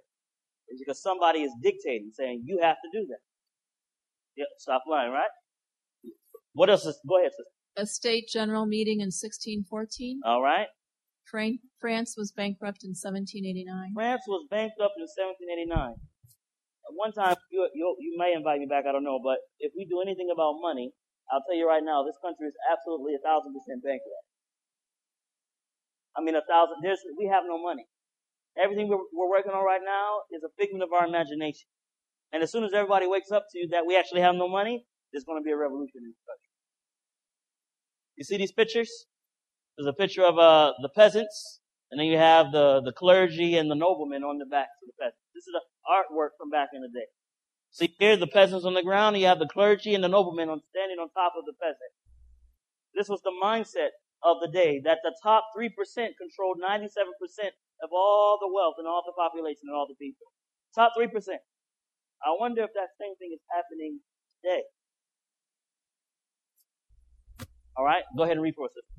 It's because somebody is dictating, saying you have to do that. Yep, stop lying, right? What else is, go ahead, sister.
A state general meeting in 1614.
All right.
France was bankrupt in 1789.
France was bankrupt in 1789. At one time, you, you, you may invite me back, I don't know, but if we do anything about money, I'll tell you right now, this country is absolutely a thousand percent bankrupt. I mean, a thousand, there's, we have no money. Everything we're, we're working on right now is a figment of our imagination. And as soon as everybody wakes up to that we actually have no money, there's going to be a revolution in this country. You see these pictures? There's a picture of uh, the peasants, and then you have the, the clergy and the noblemen on the backs of the peasants. This is artwork from back in the day. See here, the peasants on the ground, you have the clergy and the noblemen on, standing on top of the peasant. This was the mindset of the day, that the top 3% controlled 97% of all the wealth and all the population and all the people. Top 3%. I wonder if that same thing is happening today. All right, go ahead and read for us.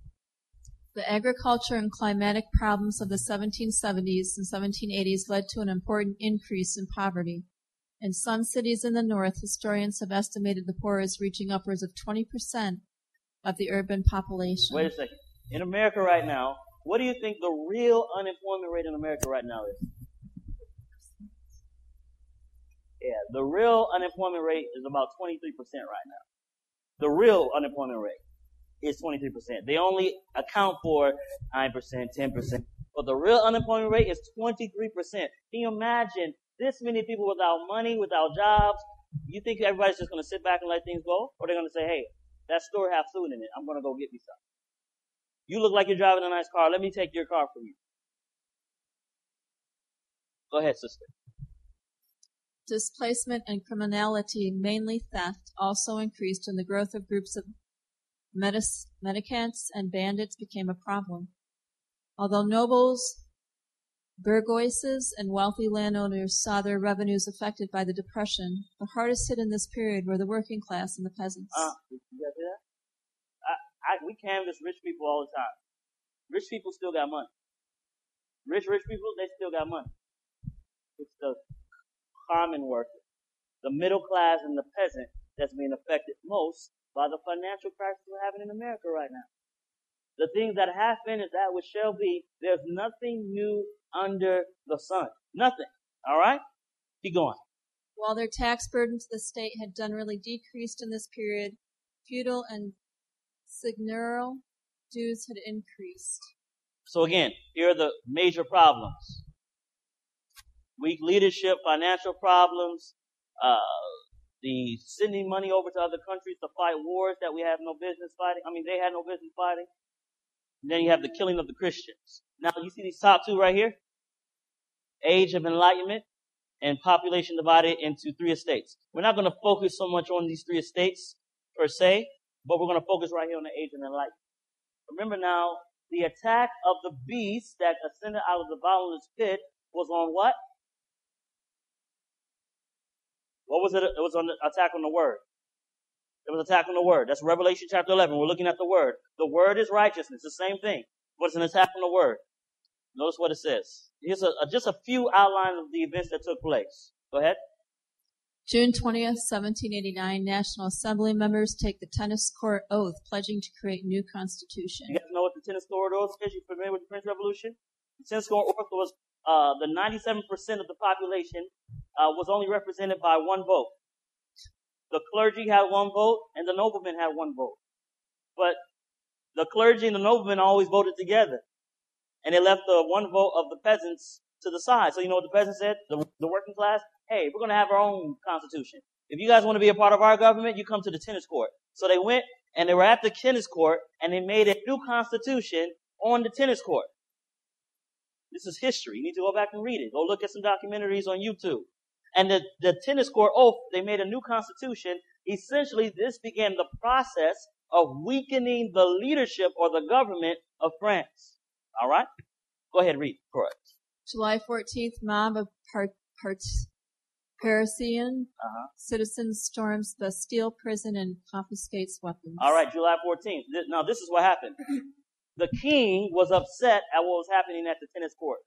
The agriculture and climatic problems of the 1770s and 1780s led to an important increase in poverty. In some cities in the north, historians have estimated the poor as reaching upwards of 20% of the urban population.
Wait a second. In America right now, what do you think the real unemployment rate in America right now is? Yeah, the real unemployment rate is about 23% right now. The real unemployment rate is 23%. They only account for 9%, 10%. But the real unemployment rate is 23%. Can you imagine this many people without money, without jobs? You think everybody's just going to sit back and let things go? Or they're going to say, hey, that store has food in it. I'm going to go get me some. You look like you're driving a nice car. Let me take your car from you. Go ahead, sister.
Displacement and criminality, mainly theft, also increased in the growth of groups of medis- and bandits became a problem. Although nobles, burgoises, and wealthy landowners saw their revenues affected by the Depression, the hardest hit in this period were the working class and the peasants.
Uh, you hear that? I, I, we canvass rich people all the time. Rich people still got money. Rich, rich people, they still got money. It's the common worker, the middle class and the peasant that's being affected most by the financial crisis we're having in America right now. The things that happen is that which shall be. There's nothing new under the sun. Nothing. All right? Keep going.
While their tax burden to the state had generally decreased in this period, feudal and seigneurial dues had increased.
So again, here are the major problems. Weak leadership, financial problems, uh, the sending money over to other countries to fight wars that we have no business fighting. I mean, they had no business fighting. And then you have the killing of the Christians. Now, you see these top two right here? Age of Enlightenment and population divided into three estates. We're not going to focus so much on these three estates per se, but we're going to focus right here on the Age of Enlightenment. Remember now, the attack of the beast that ascended out of the bottomless pit was on what? What was it? It was an attack on the word. It was attack on the word. That's Revelation chapter 11. We're looking at the word. The word is righteousness. The same thing. But it's an attack on the word. Notice what it says. Here's a, a, just a few outlines of the events that took place. Go ahead.
June 20th, 1789, National Assembly members take the tennis court oath pledging to create new constitution.
You guys know what the tennis court oath is? You familiar with the French Revolution? The tennis court oath was uh, the 97% of the population uh, was only represented by one vote. The clergy had one vote and the noblemen had one vote. But the clergy and the noblemen always voted together. And they left the one vote of the peasants to the side. So you know what the peasants said? The, the working class? Hey, we're going to have our own constitution. If you guys want to be a part of our government, you come to the tennis court. So they went and they were at the tennis court and they made a new constitution on the tennis court. This is history. You need to go back and read it. Go look at some documentaries on YouTube. And the, the tennis court oath, they made a new constitution. Essentially, this began the process of weakening the leadership or the government of France. All right? Go ahead, read for us.
July 14th, mob of part, part, Parisian
Uh-huh.
citizens storms Bastille prison and confiscates weapons.
All right, July 14th. Th- Now, this is what happened. The king was upset at what was happening at the tennis court.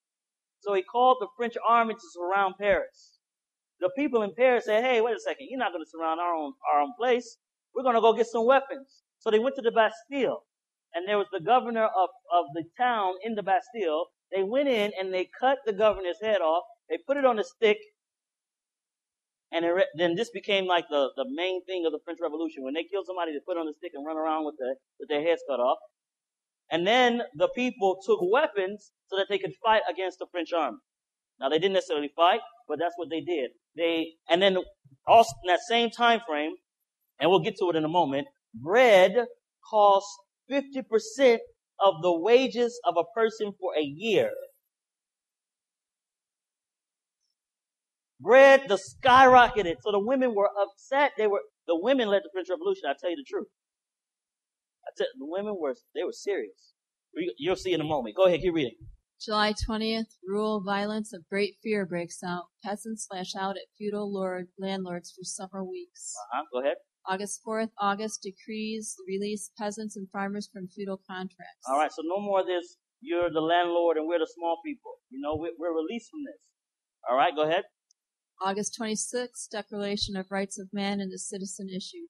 So he called the French army to surround Paris. The people in Paris said, hey, wait a second, you're not going to surround our own, our own place. We're going to go get some weapons. So they went to the Bastille. And there was the governor of, of the town in the Bastille. They went in and they cut the governor's head off. They put it on a stick. And it then this became like the, the main thing of the French Revolution. When they killed somebody, they put it on a stick and run around with, the, with their heads cut off. And then the people took weapons so that they could fight against the French army. Now they didn't necessarily fight, but that's what they did. They, and then also in that same time frame, and we'll get to it in a moment, bread cost 50% of the wages of a person for a year. Bread, the skyrocketed. So the women were upset. They were, the women led the French Revolution. I tell you the truth. I tell, the women were, they were serious. You'll see in a moment. Go ahead, keep reading.
July 20th, rural violence of great fear breaks out. Peasants lash out at feudal lord landlords for several weeks.
Uh-huh. Go ahead.
August 4th, August decrees release peasants and farmers from feudal contracts.
All right, so no more of this. You're the landlord and we're the small people. You know, we're, we're released from this. All right, go ahead.
August 26th, Declaration of Rights of Man and the Citizen issued.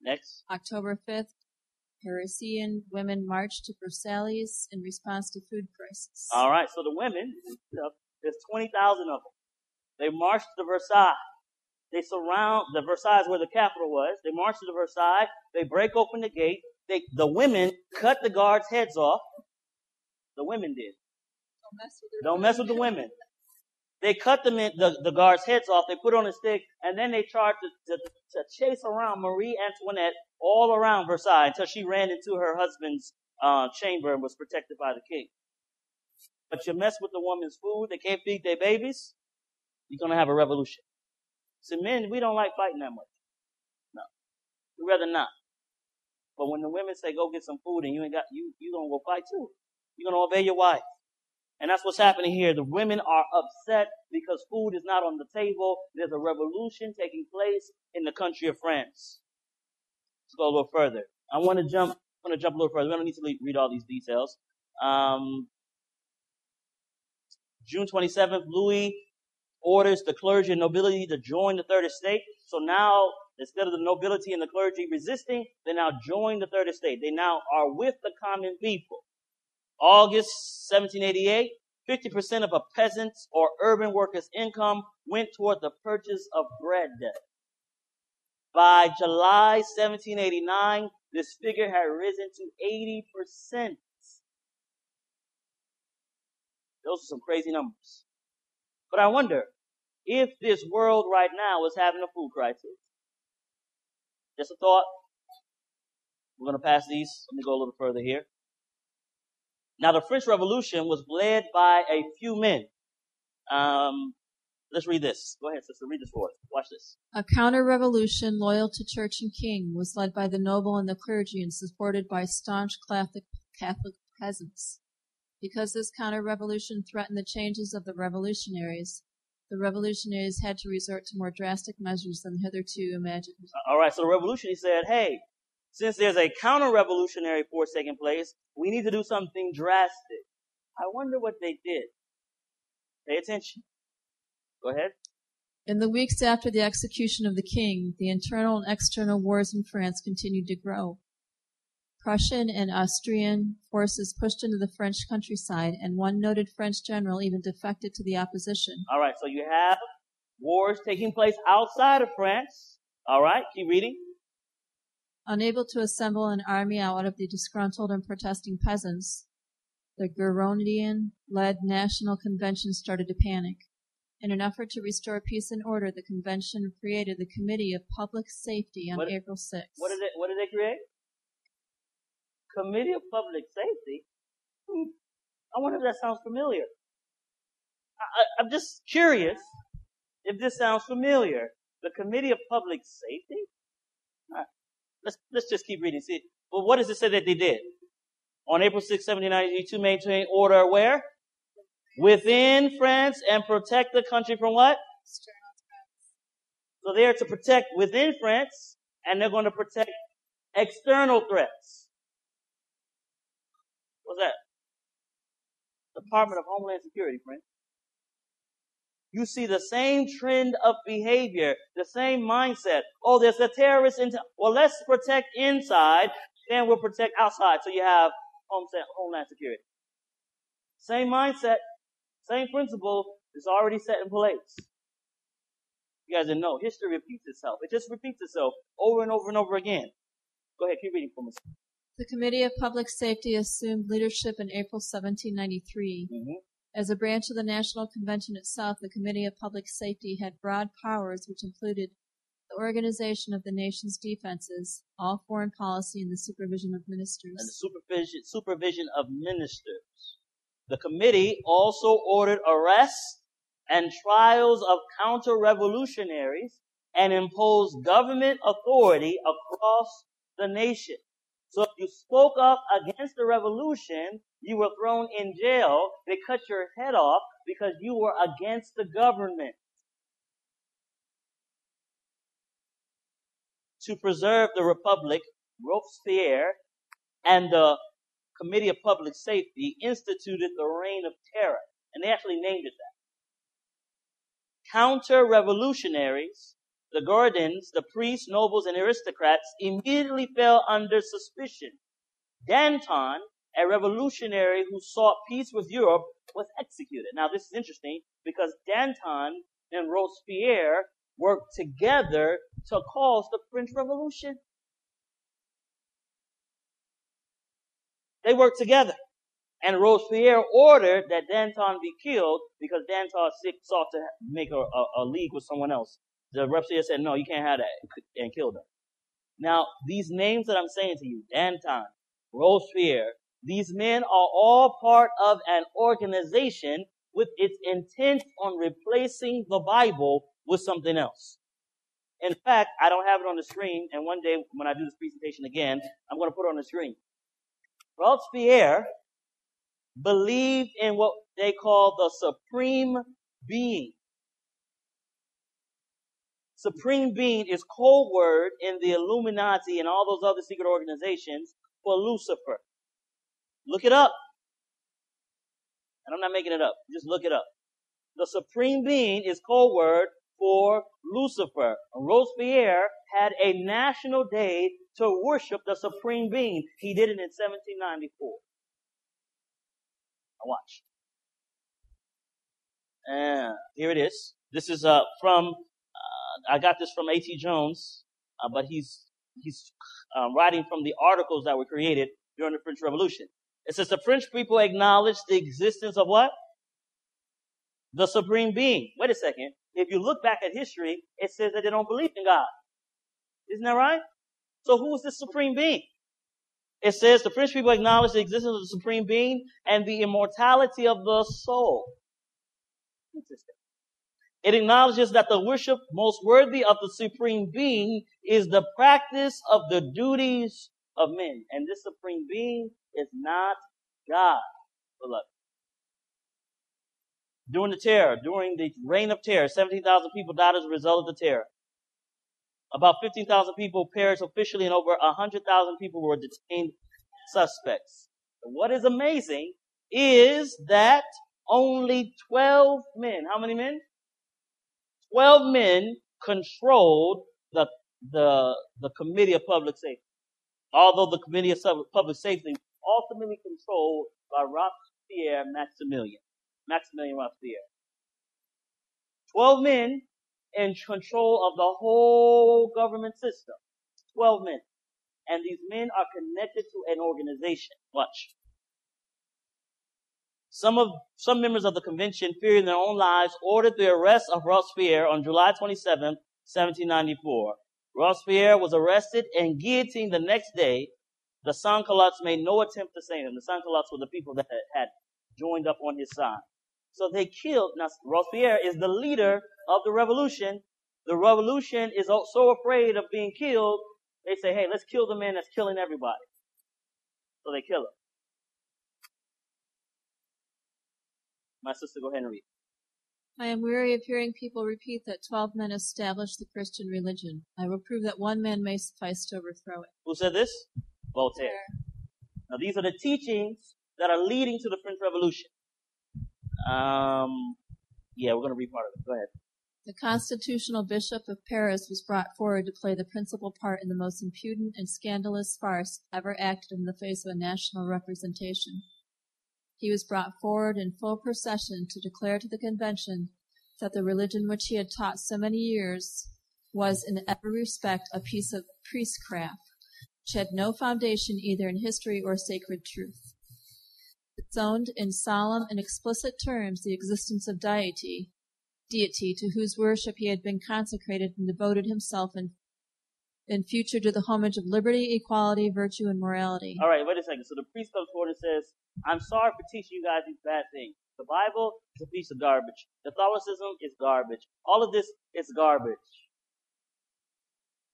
Next.
October 5th, Parisian women marched to Versailles in response to food crisis.
All right, so the women, there's 20,000 of them. They marched to Versailles. They surround the Versailles where the capital was. They march to Versailles. They break open the gate. They, the women cut the guards' heads off. The women did.
Don't mess with,
Don't mess with the women. They cut them in, the, the guards' heads off. They put on a stick, and then they charged to, to, to chase around Marie Antoinette all around Versailles until she ran into her husband's uh, chamber and was protected by the king. But you mess with the woman's food, they can't feed their babies, you're gonna have a revolution. So men, we don't like fighting that much. No. We'd rather not. But when the women say go get some food and you ain't got, you, you're gonna go fight too. You're gonna obey your wife. And that's what's happening here. The women are upset because food is not on the table. There's a revolution taking place in the country of France. Let's go a little further. I want to jump, I want to jump a little further. We don't need to read all these details. Um, June 27th, Louis orders the clergy and nobility to join the third estate. So now, instead of the nobility and the clergy resisting, they now join the third estate. They now are with the common people. August 1788, 50% of a peasant's or urban worker's income went toward the purchase of bread. By July 1789, this figure had risen to 80%. Those are some crazy numbers. But I wonder if this world right now is having a food crisis. Just a thought. We're going to pass these. Let me go a little further here. Now, the French Revolution was led by a few men. Um, let's read this. Go ahead, sister. Read this for us. Watch this.
A counter revolution loyal to church and king was led by the noble and the clergy and supported by staunch Catholic, Catholic peasants. Because this counter revolution threatened the changes of the revolutionaries, the revolutionaries had to resort to more drastic measures than hitherto imagined.
Uh, all right, so the revolution, he said, hey, since there's a counter revolutionary force taking place, we need to do something drastic. I wonder what they did. Pay attention. Go ahead.
In the weeks after the execution of the king, the internal and external wars in France continued to grow. Prussian and Austrian forces pushed into the French countryside, and one noted French general even defected to the opposition.
All right, so you have wars taking place outside of France. All right, keep reading.
Unable to assemble an army out of the disgruntled and protesting peasants, the Girondin led National Convention started to panic. In an effort to restore peace and order, the convention created the Committee of Public Safety on
What-
April 6th.
What did they, what did they create? Committee of Public Safety? Hmm. I wonder if that sounds familiar. I, I, I'm just curious if this sounds familiar. The Committee of Public Safety? Right. Let's, let's just keep reading. See, well, what does it say that they did? On April 6, 1792, to maintain order where? Within France and protect the country from what? So they're to protect within France and they're going to protect external threats. What's that? Department of Homeland Security, friend. You see the same trend of behavior, the same mindset. Oh, there's a terrorist in, well, let's protect inside, then we'll protect outside. So you have Homeland Security. Same mindset, same principle is already set in place. You guys didn't know. History repeats itself. It just repeats itself over and over and over again. Go ahead, keep reading for me.
The Committee of Public Safety assumed leadership in April 1793.
Mm-hmm.
As a branch of the National Convention itself, the Committee of Public Safety had broad powers which included the organization of the nation's defenses, all foreign policy, and the supervision of ministers.
and the supervision, supervision of ministers. The committee also ordered arrests and trials of counter-revolutionaries and imposed government authority across the nation. So if you spoke up against the revolution, you were thrown in jail. They cut your head off because you were against the government. To preserve the republic, Robespierre and the Committee of Public Safety instituted the Reign of Terror, and they actually named it that. Counter-revolutionaries, the Girondins, the priests, nobles, and aristocrats immediately fell under suspicion. Danton, a revolutionary who sought peace with Europe, was executed. Now this is interesting because Danton and Robespierre worked together to cause the French Revolution. They worked together. And Robespierre ordered that Danton be killed because Danton sought to make a, a, a league with someone else. The Robespierre said, no, you can't have that, and killed him. Now, these names that I'm saying to you, Danton, Robespierre, these men are all part of an organization with its intent on replacing the Bible with something else. In fact, I don't have it on the screen, and one day when I do this presentation again, I'm going to put it on the screen. Robespierre believed in what they call the supreme being. Supreme being is code word in the Illuminati and all those other secret organizations for Lucifer. Look it up. And I'm not making it up. Just look it up. The supreme being is code word for Lucifer. Robespierre had a national day to worship the supreme being. He did it in 1794. Now watch. And here it is. This is uh, from, uh, I got this from A.T. Jones, uh, but he's, he's uh, writing from the articles that were created during the French Revolution. It says the French people acknowledge the existence of what? The supreme being. Wait a second. If you look back at history, it says that they don't believe in God. Isn't that right? So who is this supreme being? It says the French people acknowledge the existence of the supreme being and the immortality of the soul. Interesting. It acknowledges that the worship most worthy of the supreme being is the practice of the duties of men. And this supreme being is not God, beloved. During the terror, during the reign of terror, 17,000 people died as a result of the terror. About 15,000 people perished officially and over 100,000 people were detained suspects. What is amazing is that only 12 men, how many men? 12 men controlled the, the, the Committee of Public Safety. Although the Committee of Public Safety ultimately controlled by Robespierre Maximilian. Maximilian Robespierre. 12 men in control of the whole government system. 12 men. And these men are connected to an organization. Watch. Some of, some members of the convention, fearing their own lives, ordered the arrest of Robespierre on July 27, 1794. Robespierre was arrested and guillotined the next day. The sans-culottes made no attempt to save him. The sans-culottes were the people that had joined up on his side. So they killed, now Robespierre is the leader of the revolution. The revolution is so afraid of being killed, they say, hey, let's kill the man that's killing everybody. So they kill him. My sister, go ahead and read.
I am weary of hearing people repeat that twelve men established the Christian religion. I will prove that one man may suffice to overthrow it.
Who said this? Voltaire. Now these are the teachings that are leading to the French Revolution. Um, yeah, we're going to read part of it. Go ahead.
The constitutional bishop of Paris was brought forward to play the principal part in the most impudent and scandalous farce ever acted in the face of a national representation. He was brought forward in full procession to declare to the convention that the religion which he had taught so many years was in every respect a piece of priestcraft, which had no foundation either in history or sacred truth. It owned in solemn and explicit terms the existence of deity, deity to whose worship he had been consecrated and devoted himself in, in future to the homage of liberty, equality, virtue, and morality.
All right, wait a second. So the priest comes forward and says, I'm sorry for teaching you guys these bad things. The Bible is a piece of garbage. Catholicism is garbage. All of this is garbage.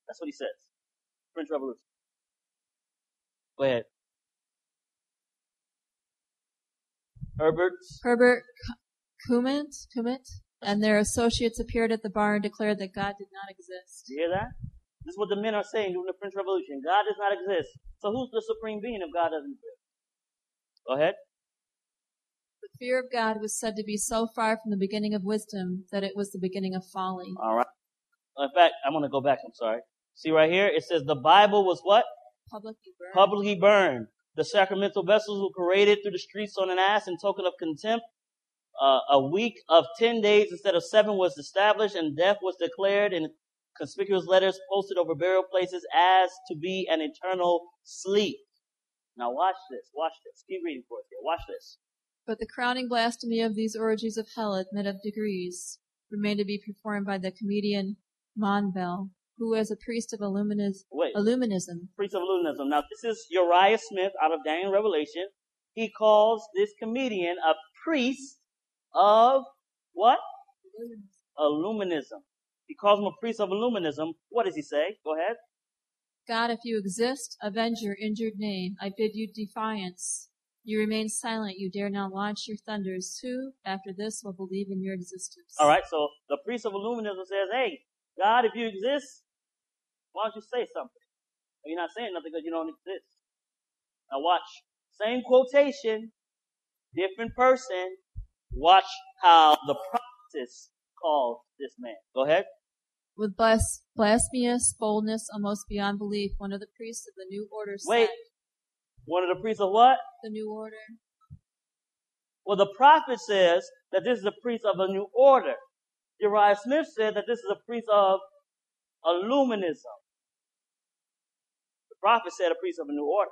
That's what he says. French Revolution. Go ahead. Herbert's.
Herbert Cummit, Cummit and their associates appeared at the bar and declared that God did not exist.
You hear that? This is what the men are saying during the French Revolution. God does not exist. So who's the supreme being if God doesn't exist? Go ahead.
The fear of God was said to be so far from the beginning of wisdom that it was the beginning of folly.
All right. In fact, I'm going to go back. I'm sorry. See right here? It says the Bible was what?
Publicly burned.
Publicly burned. The sacramental vessels were paraded through the streets on an ass in token of contempt. Uh, a week of 10 days instead of seven was established and death was declared in conspicuous letters posted over burial places as to be an eternal sleep. Now watch this. Watch this. Keep reading for us here. Watch this.
But the crowning blasphemy of these orgies of hell admit of degrees remained to be performed by the comedian Monvel, who as a priest of Illuminis-
Wait.
Illuminism
priest of Illuminism. Now, this is Uriah Smith out of Daniel Revelation. He calls this comedian a priest of what? Illuminism. He calls him a priest of Illuminism. What does he say? Go ahead.
God, if you exist, avenge your injured name. I bid you defiance. You remain silent. You dare not launch your thunders. Who, after this, will believe in your existence?
All right. So the priest of Illuminism says, "Hey, God, if you exist, why don't you say something? You're not saying nothing because you don't exist." Now watch. Same quotation, different person. Watch how the prophetess calls this man. Go ahead.
With blas- blasphemous boldness almost beyond belief, one of the priests of the new order said. Wait.
One of the priests of what?
The new order.
Well, the prophet says that this is a priest of a new order. Uriah Smith said that this is a priest of Illuminism. Prophet said a priest of a new order.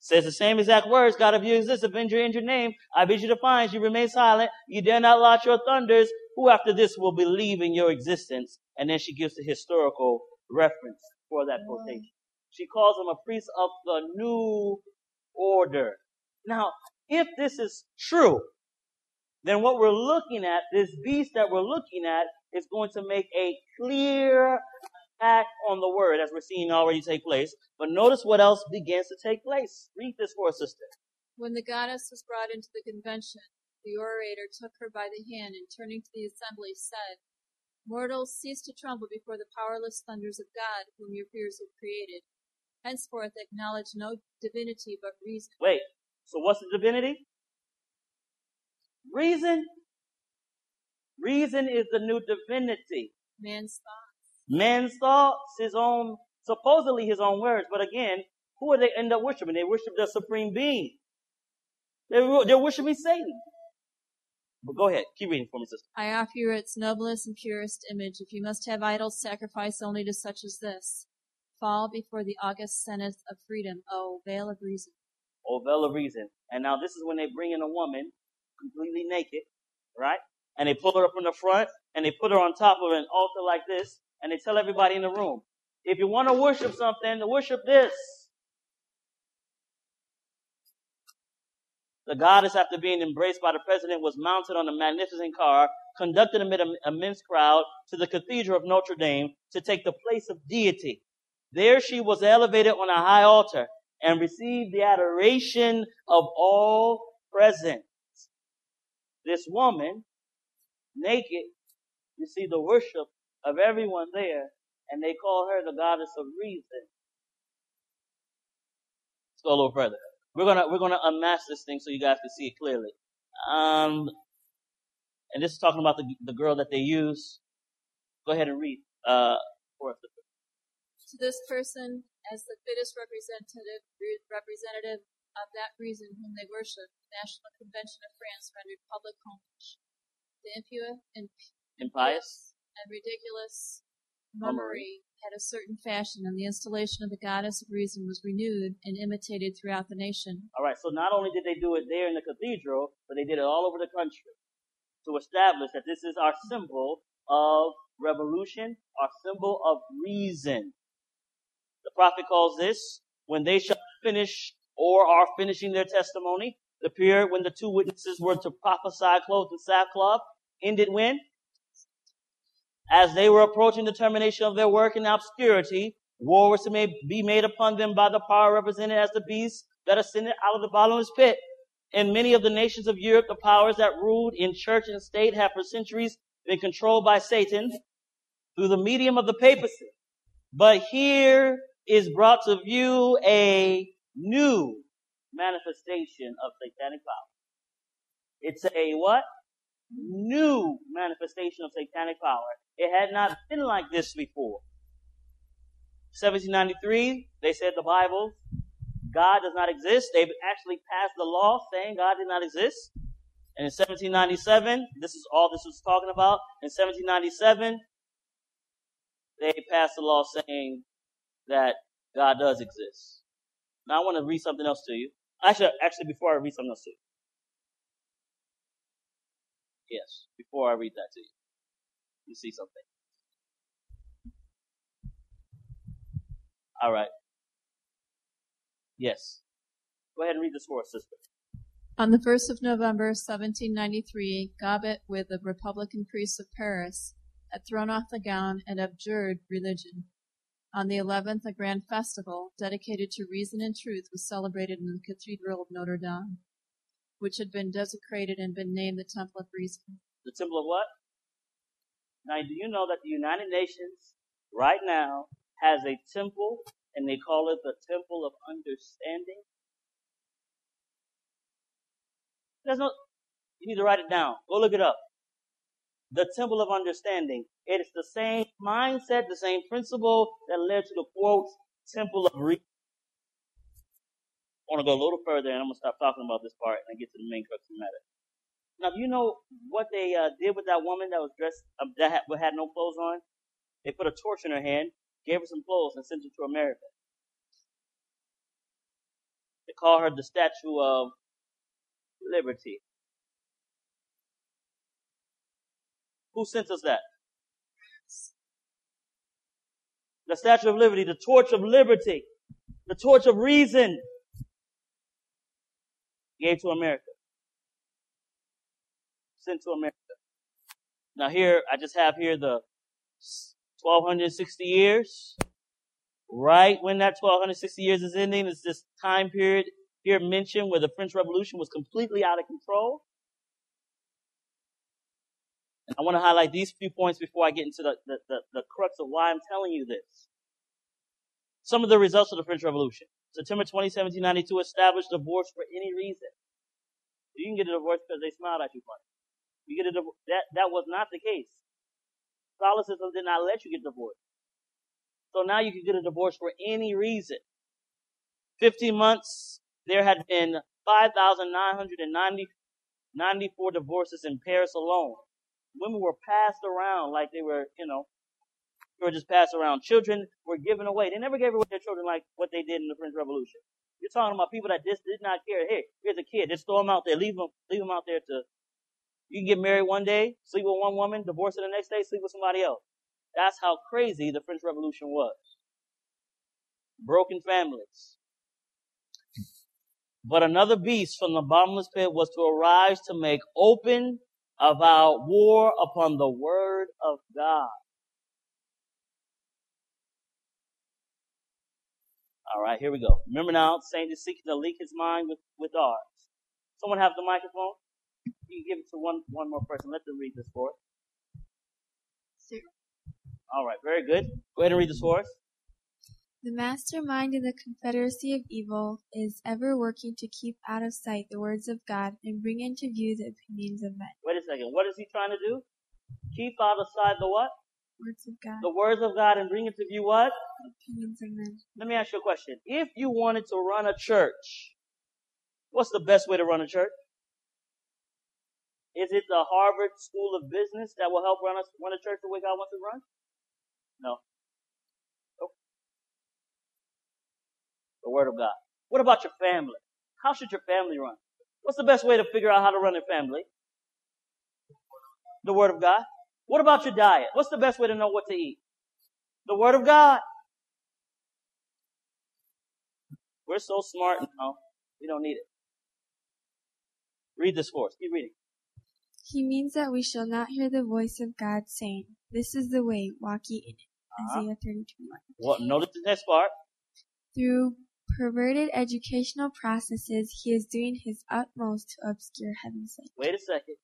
Says the same exact words, God of you exist, avenge your injured name. I bid you defiance, you remain silent, you dare not launch your thunders. Who after this will believe in your existence? And then she gives the historical reference for that mm-hmm. quotation. She calls him a priest of the new order. Now, if this is true, then what we're looking at, this beast that we're looking at, is going to make a clear attack on the word, as we're seeing already take place. But notice what else begins to take place. Read this for us, sister.
When the goddess was brought into the convention, the orator took her by the hand and turning to the assembly said, Mortals, cease to tremble before the powerless thunders of God, whom your fears have created. Henceforth acknowledge no divinity but reason.
Wait, so what's the divinity? Reason? Reason is the new divinity.
Man's thoughts.
Man's thoughts, his own, supposedly his own words. But again, who do they end up worshiping? They worship the supreme being. They're, they're worshiping Satan. But go ahead, keep reading for me, sister.
I offer you its noblest and purest image. If you must have idols, sacrifice only to such as this. Fall before the august senate of freedom, O veil of reason.
or veil of reason. And now this is when they bring in a woman completely naked, right? And they pull her up in the front and they put her on top of an altar like this and they tell everybody in the room, if you want to worship something, worship this. The goddess, after being embraced by the president, was mounted on a magnificent car, conducted amid an immense crowd to the Cathedral of Notre Dame to take the place of deity. There she was elevated on a high altar and received the adoration of all present. This woman, naked, received the worship of everyone there, and they call her the goddess of reason. Let's go a little further. We're gonna we're gonna unmask this thing so you guys can see it clearly. Um, and this is talking about the the girl that they use. Go ahead and read uh, for us.
To this person, as the fittest representative representative of that reason whom they worship, the National Convention of France rendered public homage. The impure and
Impious.
And ridiculous mummery had a certain fashion, and the installation of the goddess of reason was renewed and imitated throughout the nation.
All right. So not only did they do it there in the cathedral, but they did it all over the country. to establish that this is our symbol of revolution, our symbol of reason. The prophet calls this when they shall finish or are finishing their testimony. The period when the two witnesses were to prophesy clothed in sackcloth ended when? As they were approaching the termination of their work in obscurity, war was to be made upon them by the power represented as the beast that ascended out of the bottomless pit. In many of the nations of Europe, the powers that ruled in church and state have for centuries been controlled by Satan through the medium of the papacy. But here is brought to view a new manifestation of satanic power. It's a what? New manifestation of satanic power. It had not been like this before. 1793, they said the Bible, God does not exist. They actually passed the law saying God did not exist. And in 1797, this is all this was talking about. In 1797, they passed a law saying that God does exist. Now I want to read something else to you. Actually, actually, before I read something else to you. Yes, before I read that to you. You see something. All right. Yes. Go ahead and read this for us, sister.
On the 1st of November, 1793, Gobet, with the Republican priests of Paris, had thrown off the gown and abjured religion. On the 11th, a grand festival dedicated to reason and truth was celebrated in the Cathedral of Notre Dame, which had been desecrated and been named the Temple of Reason.
The Temple of what? Now, do you know that the United Nations right now has a temple and they call it the Temple of Understanding? There's no, you need to write it down. Go look it up the temple of understanding. It is the same mindset, the same principle that led to the quote, temple of reason. I want to go a little further and I'm going to stop talking about this part and get to the main crux of the matter. Now, do you know what they uh, did with that woman that was dressed, um, that had, had no clothes on? They put a torch in her hand, gave her some clothes, and sent her to America. They call her the Statue of Liberty. Who sent us that? The Statue of Liberty, the torch of liberty, the torch of reason gave to America. Sent to America. Now here, I just have here the 1260 years. Right when that 1260 years is ending, it's this time period here mentioned where the French Revolution was completely out of control. I want to highlight these few points before I get into the, the, the, the crux of why I'm telling you this. Some of the results of the French Revolution. September 20, 1792 established divorce for any reason. You can get a divorce because they smiled at you funny. You get a divorce. That, that was not the case. Catholicism did not let you get divorced. So now you can get a divorce for any reason. 15 months, there had been 5,994 divorces in Paris alone women were passed around like they were, you know, were just passed around. Children were given away. They never gave away their children like what they did in the French Revolution. You're talking about people that just did not care. Hey, here's a kid. Just throw him out there. Leave him, leave him out there to, you can get married one day, sleep with one woman, divorce her the next day, sleep with somebody else. That's how crazy the French Revolution was. Broken families. But another beast from the bottomless pit was to arise to make open about war upon the word of God. All right, here we go. Remember now, Saint is seeking to link his mind with, with ours. Someone have the microphone? You can give it to one, one more person. Let them read this for us. All right, very good. Go ahead and read this for us.
The mastermind in the confederacy of evil is ever working to keep out of sight the words of God and bring into view the opinions of men.
Wait a second. What is he trying to do? Keep out of sight the what?
Words of God.
The words of God and bring into view what?
Opinions of men.
Let me ask you a question. If you wanted to run a church, what's the best way to run a church? Is it the Harvard School of Business that will help run a, run a church the way God wants to run? No. the Word of God. What about your family? How should your family run? What's the best way to figure out how to run a family? The Word of God. What about your diet? What's the best way to know what to eat? The Word of God. We're so smart now. We don't need it. Read this for us. Keep reading.
He means that we shall not hear the voice of God saying, This is the way, walk ye in it.
Uh-huh.
Isaiah 32
Well, notice the next part.
Through perverted educational processes, he is doing his utmost to obscure heaven's sight.
Wait a second.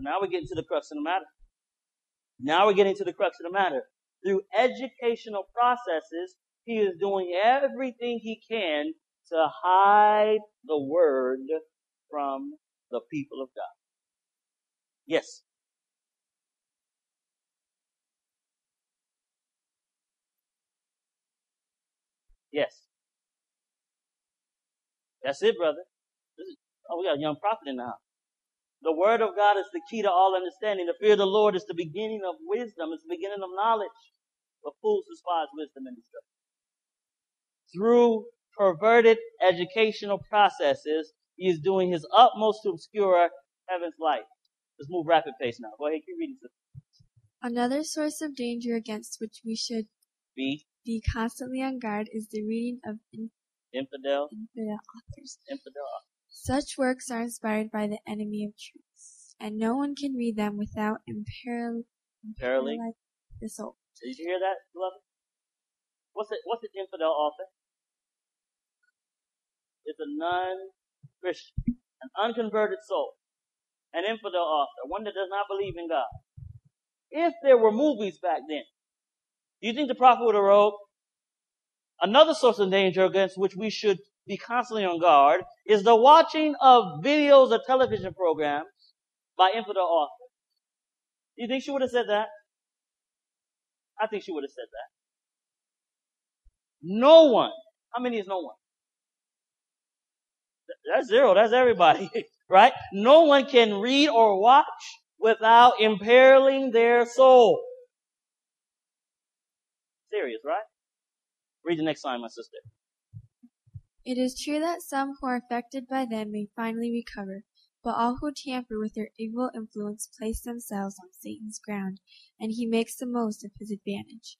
Now we're getting to the crux of the matter. Now we're getting to the crux of the matter. Through educational processes, he is doing everything he can to hide the word from the people of God. Yes. Yes. That's it, brother. Is, oh, we got a young prophet in the house. The word of God is the key to all understanding. The fear of the Lord is the beginning of wisdom. It's the beginning of knowledge. But fools despise wisdom and instruction. Through perverted educational processes, he is doing his utmost to obscure heaven's light. Let's move rapid pace now. Go ahead, keep reading.
Another source of danger against which we should
be
be constantly on guard is the reading of in-
infidel,
infidel authors.
infidel.
Such works are inspired by the enemy of truth, and no one can read them without imperil-
Imperiling.
imperiling the soul.
Did you hear that, beloved? What's it? What's an infidel author? It's a non-Christian, an unconverted soul, an infidel author, one that does not believe in God. If there were movies back then, do you think the prophet would have wrote? Another source of danger against which we should be constantly on guard is the watching of videos or television programs by infidel authors. Do you think she would have said that? I think she would have said that. No one. How many is no one? That's zero. That's everybody, right? No one can read or watch without imperiling their soul. Serious, right? Read the next line, my sister.
It is true that some who are affected by them may finally recover, but all who tamper with their evil influence place themselves on Satan's ground, and he makes the most of his advantage.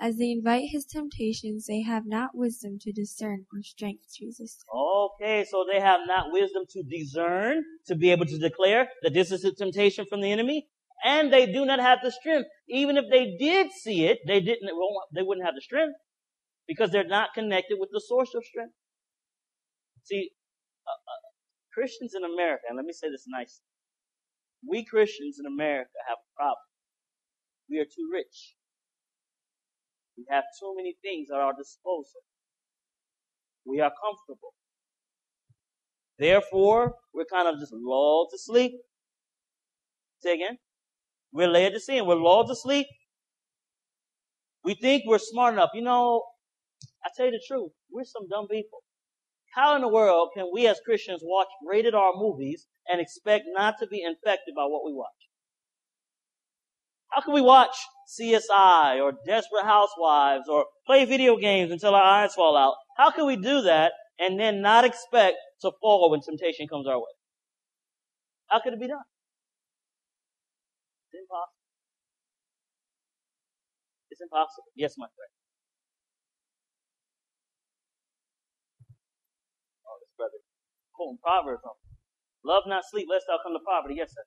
As they invite his temptations, they have not wisdom to discern or strength to resist.
Okay, so they have not wisdom to discern, to be able to declare that this is a temptation from the enemy, and they do not have the strength. Even if they did see it, they didn't. They wouldn't have the strength because they're not connected with the source of strength. See, uh, uh, Christians in America, and let me say this nicely, we Christians in America have a problem. We are too rich. We have too many things at our disposal. We are comfortable. Therefore, we're kind of just lulled to sleep. Say again. We're laid to sin. We're lulled to sleep. We think we're smart enough. You know, I tell you the truth. We're some dumb people. How in the world can we as Christians watch rated R movies and expect not to be infected by what we watch? How can we watch CSI or Desperate Housewives or play video games until our eyes fall out? How can we do that and then not expect to fall when temptation comes our way? How could it be done? It's impossible. It's impossible. Yes, my friend. Oh, this brother quoting Proverbs on Love not sleep, lest thou come to poverty. Yes, sir.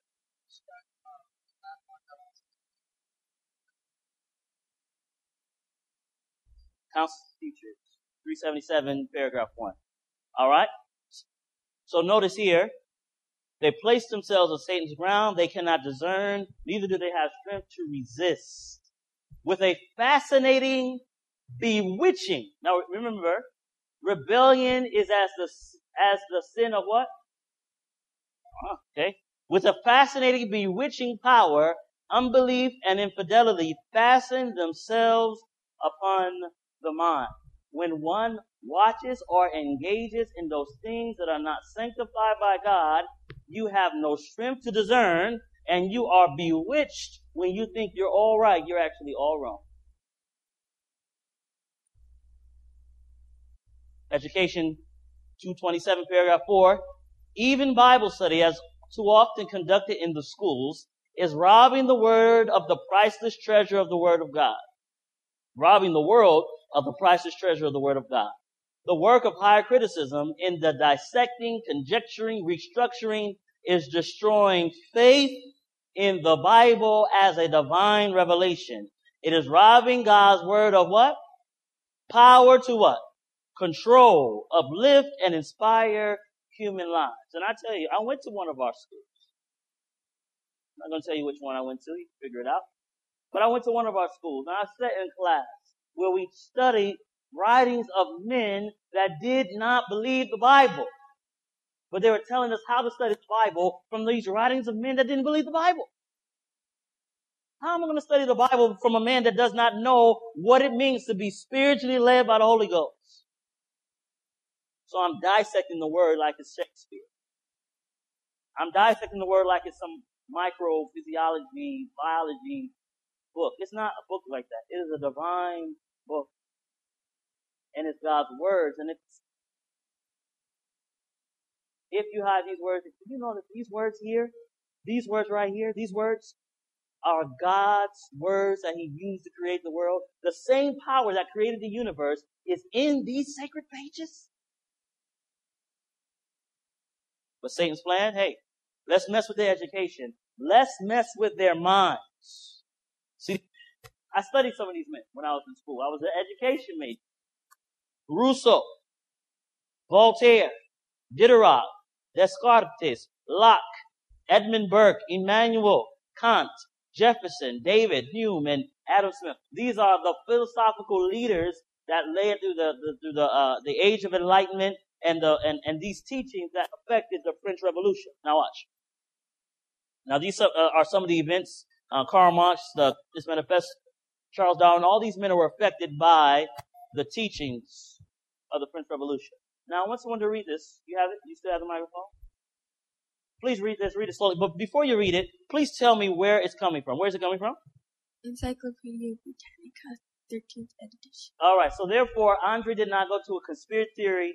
Council Teachers, 377, paragraph 1. Alright? So notice here, they place themselves on Satan's ground. They cannot discern, neither do they have strength to resist. With a fascinating, bewitching. Now remember, rebellion is as the, as the sin of what? Okay. With a fascinating, bewitching power, unbelief and infidelity fasten themselves upon the mind. When one watches or engages in those things that are not sanctified by God, you have no strength to discern, and you are bewitched when you think you're all right. You're actually all wrong. Education 227, paragraph 4. Even Bible study, as too often conducted in the schools, is robbing the word of the priceless treasure of the word of God. Robbing the world of the priceless treasure of the word of God. The work of higher criticism in the dissecting, conjecturing, restructuring is destroying faith in the Bible as a divine revelation. It is robbing God's word of what? Power to what? Control, uplift, and inspire human lives. And I tell you, I went to one of our schools. I'm not going to tell you which one I went to. You can figure it out. But I went to one of our schools and I sat in class where we studied writings of men that did not believe the Bible. But they were telling us how to study the Bible from these writings of men that didn't believe the Bible. How am I going to study the Bible from a man that does not know what it means to be spiritually led by the Holy Ghost? So I'm dissecting the word like it's Shakespeare. I'm dissecting the word like it's some microphysiology, biology book. It's not a book like that. It is a divine book. And it's God's words. And it's, if you have these words, do you know that these words here, these words right here, these words are God's words that He used to create the world. The same power that created the universe is in these sacred pages. But Satan's plan, hey, let's mess with their education. Let's mess with their minds. See, I studied some of these men when I was in school. I was an education major. Rousseau, Voltaire, Diderot, Descartes, Locke, Edmund Burke, Immanuel, Kant, Jefferson, David, Hume, and Adam Smith. These are the philosophical leaders that led through the, the through the uh, the age of enlightenment and the and, and these teachings that affected the French Revolution. Now watch. Now these are, uh, some of the events. Uh, Karl Marx, the this manifest, Charles Darwin, all these men were affected by the teachings of the French Revolution. Now I want someone to read this. You have it? You still have the microphone? Please read this, read it slowly. But before you read it, please tell me where it's coming from. Where is it coming from?
Encyclopedia Britannica, 13th edition.
All right. So therefore, Andre did not go to a conspiracy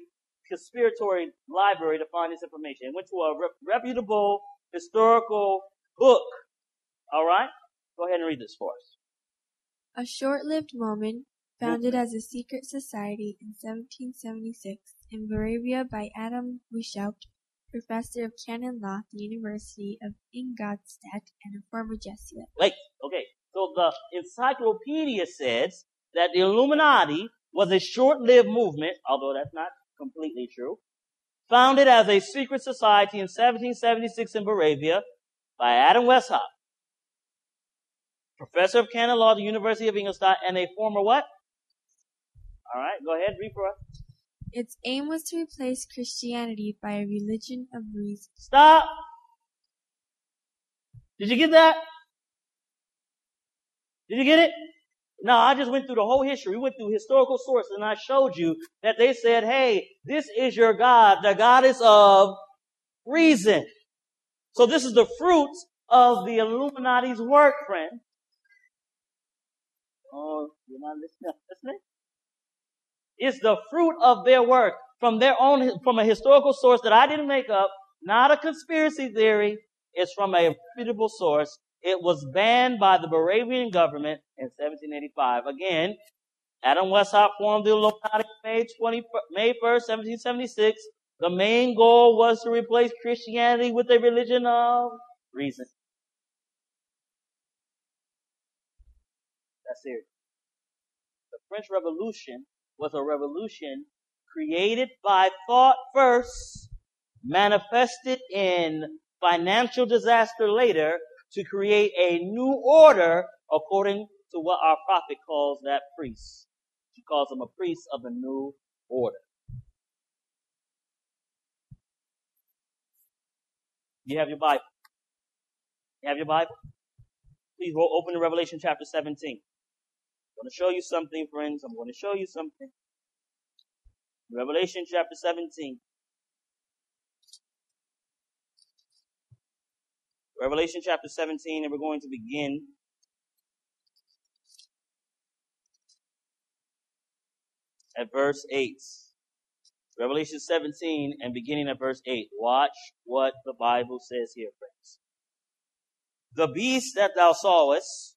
conspiratory library to find this information. It went to a re- reputable historical book. All right. Go ahead and read this for us.
A short-lived moment, founded as a secret society in 1776 in Moravia by Adam Weishaupt, professor of canon law at the University of Ingolstadt and a former Jesuit.
Wait. Okay. So the encyclopedia says that the Illuminati was a short-lived movement, although that's not completely true, founded as a secret society in 1776 in Moravia by Adam Weishaupt, professor of canon law at the University of Ingolstadt and a former what? All right, go ahead, read for us.
Its aim was to replace Christianity by a religion of reason.
Stop. Did you get that? Did you get it? No, I just went through the whole history. We went through historical sources and I showed you that they said, hey, this is your God, the goddess of reason. So this is the fruit of the Illuminati's work, friend. Oh, you're not listening? listening? It's the fruit of their work from their own, from a historical source that I didn't make up, not a conspiracy theory. It's from a reputable source. It was banned by the Moravian government in 1785. Again, Adam Weishaupt formed the Illuminati May 20, May 1st, 1776. The main goal was to replace Christianity with a religion of reason. That's serious. The French Revolution was a revolution created by thought first, manifested in financial disaster later, to create a new order according to what our prophet calls that priest. He calls him a priest of the new order. You have your Bible. You have your Bible? Please open to Revelation chapter 17. I'm going to show you something, friends. I'm going to show you something. Revelation chapter 17. Revelation chapter 17, and we're going to begin at verse 8. Revelation 17 and beginning at verse 8. Watch what the Bible says here, friends. the beast that thou sawest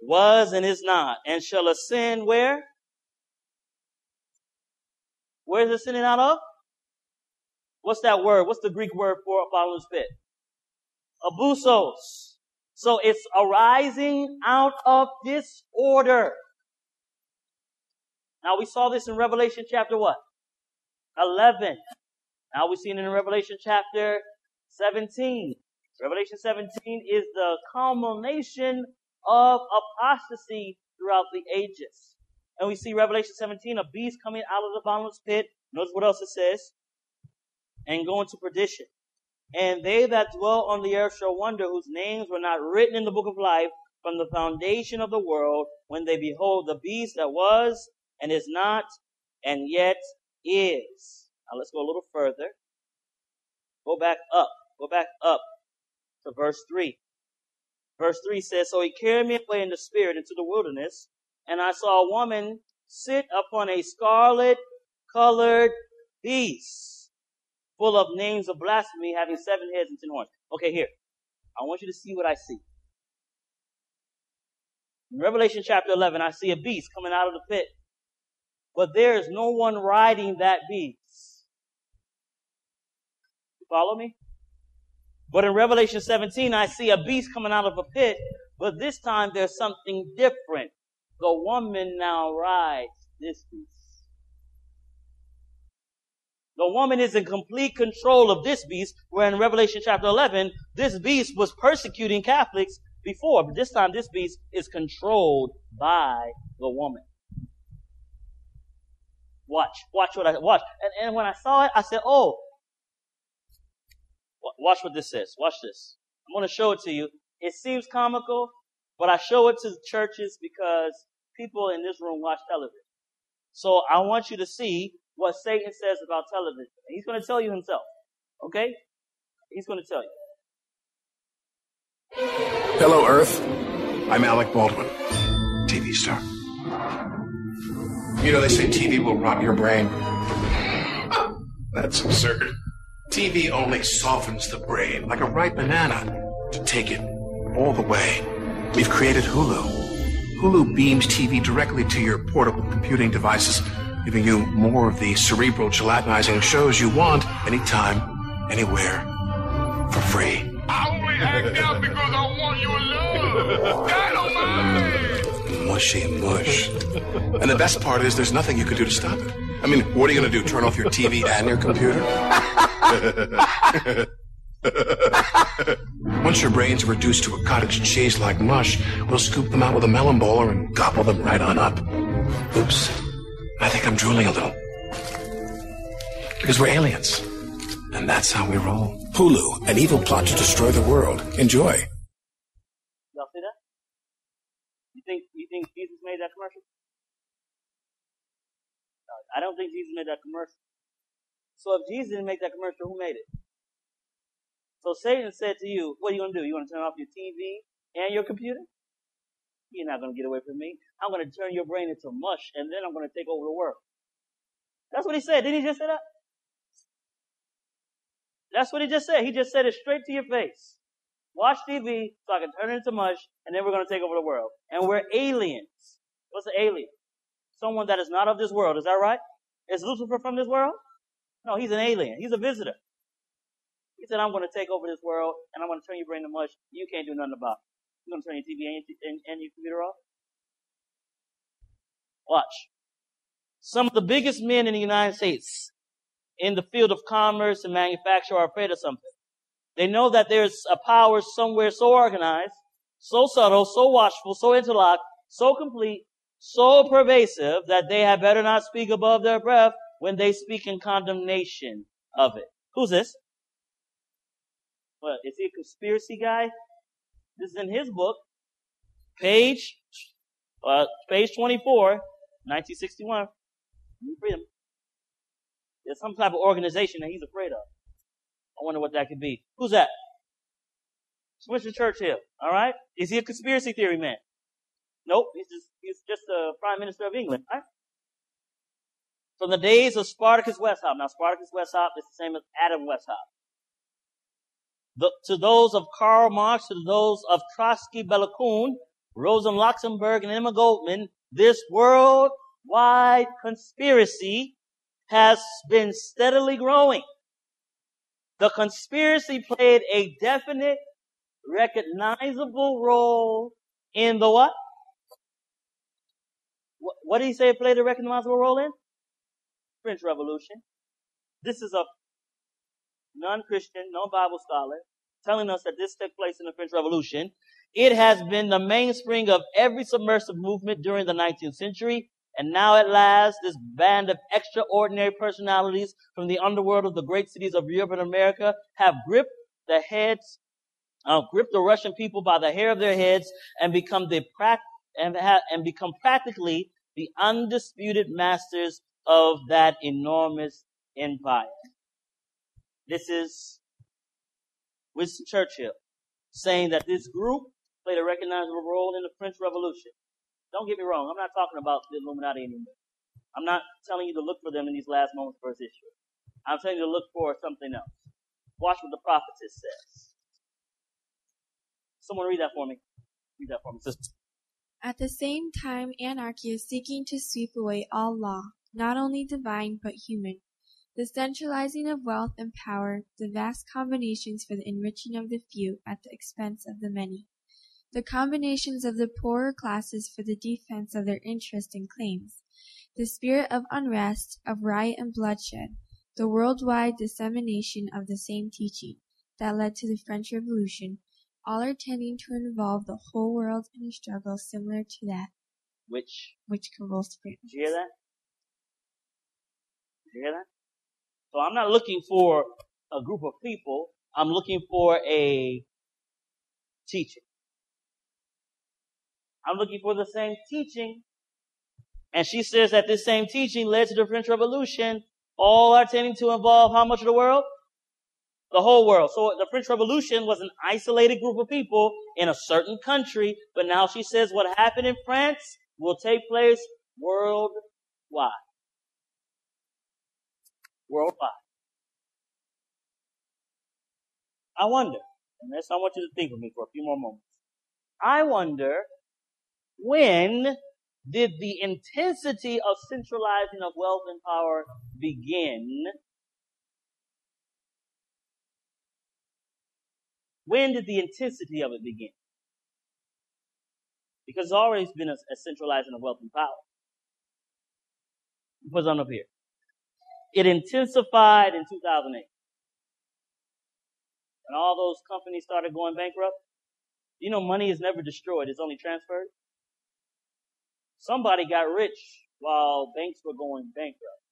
was and is not, and shall ascend where? Where is it ascending out of? What's that word? What's the Greek word for a bottomless pit? Abusos. So it's arising out of disorder. Now we saw this in Revelation chapter what? 11. Now we see it in Revelation chapter 17. Revelation 17 is the culmination of apostasy throughout the ages. And we see Revelation 17, a beast coming out of the bottomless pit. Notice what else it says. And going to perdition. And they that dwell on the earth shall wonder whose names were not written in the book of life from the foundation of the world when they behold the beast that was and is not and yet is. Now let's go a little further. Go back up. Go back up to verse 3. Verse 3 says, So he carried me away in the spirit into the wilderness, and I saw a woman sit upon a scarlet colored beast, full of names of blasphemy, having seven heads and ten horns. Okay, here. I want you to see what I see. In Revelation chapter 11, I see a beast coming out of the pit, but there is no one riding that beast. You follow me? But in Revelation 17, I see a beast coming out of a pit, but this time there's something different. The woman now rides this beast. The woman is in complete control of this beast, where in Revelation chapter 11, this beast was persecuting Catholics before, but this time this beast is controlled by the woman. Watch, watch what I watch. And, and when I saw it, I said, "Oh, Watch what this says. Watch this. I'm going to show it to you. It seems comical, but I show it to the churches because people in this room watch television. So I want you to see what Satan says about television. He's going to tell you himself. Okay? He's going to tell you.
Hello, Earth. I'm Alec Baldwin, TV star. You know, they say TV will rot your brain. That's absurd. TV only softens the brain like a ripe banana to take it all the way. We've created Hulu. Hulu beams TV directly to your portable computing devices, giving you more of the cerebral gelatinizing shows you want anytime, anywhere, for free.
I only act out because I want your love. Dynamite!
Mushy mush. And the best part is there's nothing you can do to stop it. I mean, what are you going to do? Turn off your TV and your computer? Once your brains are reduced to a cottage cheese like mush, we'll scoop them out with a melon bowler and gobble them right on up. Oops. I think I'm drooling a little. Because we're aliens. And that's how we roll. Hulu, an evil plot to destroy the world. Enjoy.
Y'all see that? You think you think Jesus made that commercial? I don't think Jesus made that commercial. So if Jesus didn't make that commercial, who made it? So Satan said to you, what are you going to do? You want to turn off your TV and your computer? You're not going to get away from me. I'm going to turn your brain into mush and then I'm going to take over the world. That's what he said. Didn't he just say that? That's what he just said. He just said it straight to your face. Watch TV so I can turn it into mush and then we're going to take over the world. And we're aliens. What's an alien? someone that is not of this world. Is that right? Is Lucifer from this world? No, he's an alien. He's a visitor. He said, I'm going to take over this world and I'm going to turn your brain to mush. You can't do nothing about it. You're going to turn your TV and, and, and your computer off. Watch. Some of the biggest men in the United States in the field of commerce and manufacture are afraid of something. They know that there's a power somewhere so organized, so subtle, so watchful, so interlocked, so complete, so pervasive that they had better not speak above their breath when they speak in condemnation of it. Who's this? What, is he a conspiracy guy? This is in his book, page, uh, page 24, 1961. Freedom. There's some type of organization that he's afraid of. I wonder what that could be. Who's that? Winston Churchill. All right. Is he a conspiracy theory man? Nope, he's just he's just the prime minister of England, right? From the days of Spartacus Weishaupt. Now Spartacus Weishaupt is the same as Adam Weishaupt. the, to those of Karl Marx, to those of Trotsky, Bela Kun, Rosa Luxemburg, and Emma Goldman, this worldwide conspiracy has been steadily growing. The conspiracy played a definite, recognizable role in the what? What, did he say it played a recognizable role in? French Revolution. This is a non-Christian, non-Bible scholar telling us that this took place in the French Revolution. It has been the mainspring of every submersive movement during the 19th century. And now at last, this band of extraordinary personalities from the underworld of the great cities of Europe and America have gripped the heads, uh, gripped the Russian people by the hair of their heads and become the and, ha- and become practically the undisputed masters of that enormous empire. This is Winston Churchill saying that this group played a recognizable role in the French Revolution. Don't get me wrong, I'm not talking about the Illuminati anymore. I'm not telling you to look for them in these last moments of First history. I'm telling you to look for something else. Watch what the prophetess says. Someone read that for me. Read that for me, sister.
At the same time, anarchy is seeking to sweep away all law, not only divine but human. The centralizing of wealth and power, the vast combinations for the enriching of the few at the expense of the many. The combinations of the poorer classes for the defense of their interests and claims. The spirit of unrest, of riot and bloodshed, the worldwide dissemination of the same teaching that led to the French Revolution, all are tending to involve the whole world in a struggle similar to that
Which,
which convulsed France.
did you hear that? Did you hear that? So I'm not looking for a group of people. I'm looking for a teaching. I'm looking for the same teaching. And she says that this same teaching led to the French Revolution. All are tending to involve how much of the world? The whole world. So the French Revolution was an isolated group of people in a certain country, but now she says what happened in France will take place worldwide. Worldwide. I wonder, and this I want you to think with me for a few more moments. I wonder when did the intensity of centralizing of wealth and power begin? When did the intensity of it begin? Because it's always been a, a centralizing of wealth and power. What's on up here? It intensified in 2008. When all those companies started going bankrupt, you know money is never destroyed, it's only transferred. Somebody got rich while banks were going bankrupt.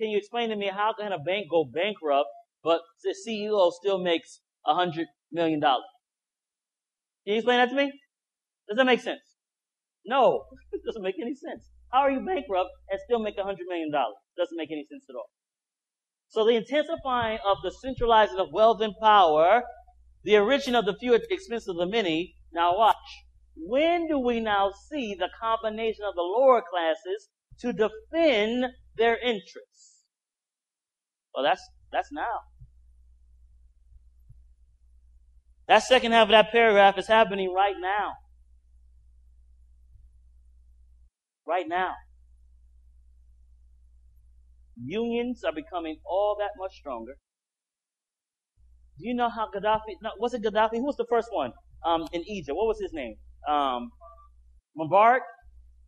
Can you explain to me how can a bank go bankrupt, but the CEO still makes a hundred million dollars? Can you explain that to me? Does that make sense? No, it doesn't make any sense. How are you bankrupt and still make a hundred million dollars? Doesn't make any sense at all. So the intensifying of the centralizing of wealth and power, the enriching of the few at the expense of the many. Now watch. When do we now see the combination of the lower classes to defend their interests? Well, that's, that's now. That second half of that paragraph is happening right now. Right now. Unions are becoming all that much stronger. Do you know how Gaddafi, no, was it Gaddafi? Who was the first one? Um, in Egypt. What was his name? Um, Mubarak.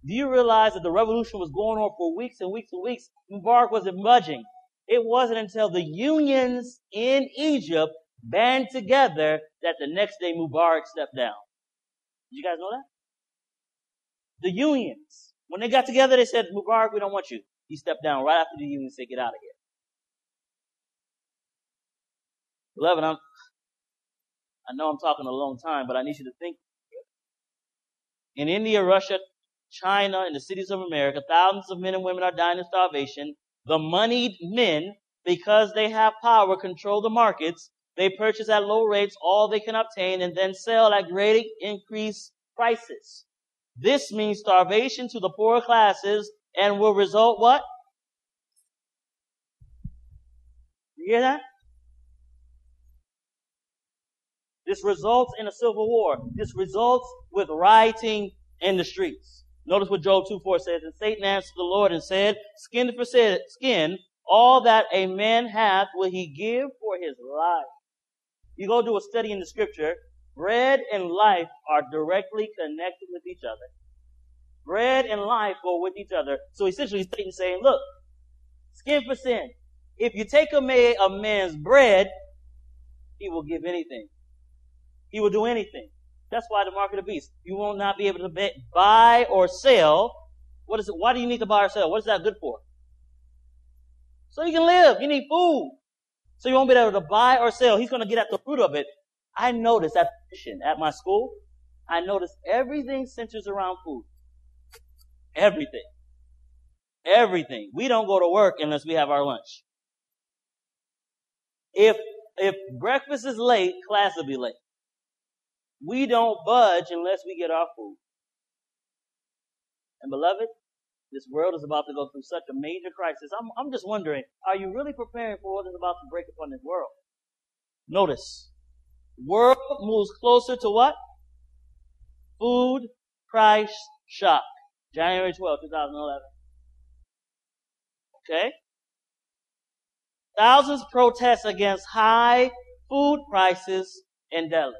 Do you realize that the revolution was going on for weeks and weeks and weeks? Mubarak wasn't budging. It wasn't until the unions in Egypt band together that the next day Mubarak stepped down. Did you guys know that? The unions. When they got together, they said, Mubarak, we don't want you. He stepped down right after the unions said, get out of here. Beloved, I'm, I know I'm talking a long time, but I need you to think. In India, Russia, China, and the cities of America, thousands of men and women are dying of starvation. The moneyed men, because they have power, control the markets. They purchase at low rates all they can obtain and then sell at greatly increased prices. This means starvation to the poorer classes and will result what? You hear that? This results in a civil war. This results with rioting in the streets. Notice what Job 2 4 says. And Satan answered the Lord and said, Skin for skin, all that a man hath will he give for his life. You go do a study in the scripture. Bread and life are directly connected with each other. Bread and life go with each other. So essentially Satan saying, look, skin for sin. If you take a, man, a man's bread, he will give anything. He will do anything. That's why the mark of the beast. You will not be able to buy or sell. What is it? Why do you need to buy or sell? What is that good for? So you can live. You need food. So you won't be able to buy or sell. He's going to get at the fruit of it. I noticed at at my school, I noticed everything centers around food. Everything. Everything. We don't go to work unless we have our lunch. If, if breakfast is late, class will be late. We don't budge unless we get our food. And beloved, this world is about to go through such a major crisis. I'm, I'm just wondering, are you really preparing for what is about to break upon this world? Notice, world moves closer to what? Food price shock. January 12, 2011. Okay? Thousands protest against high food prices in Delhi.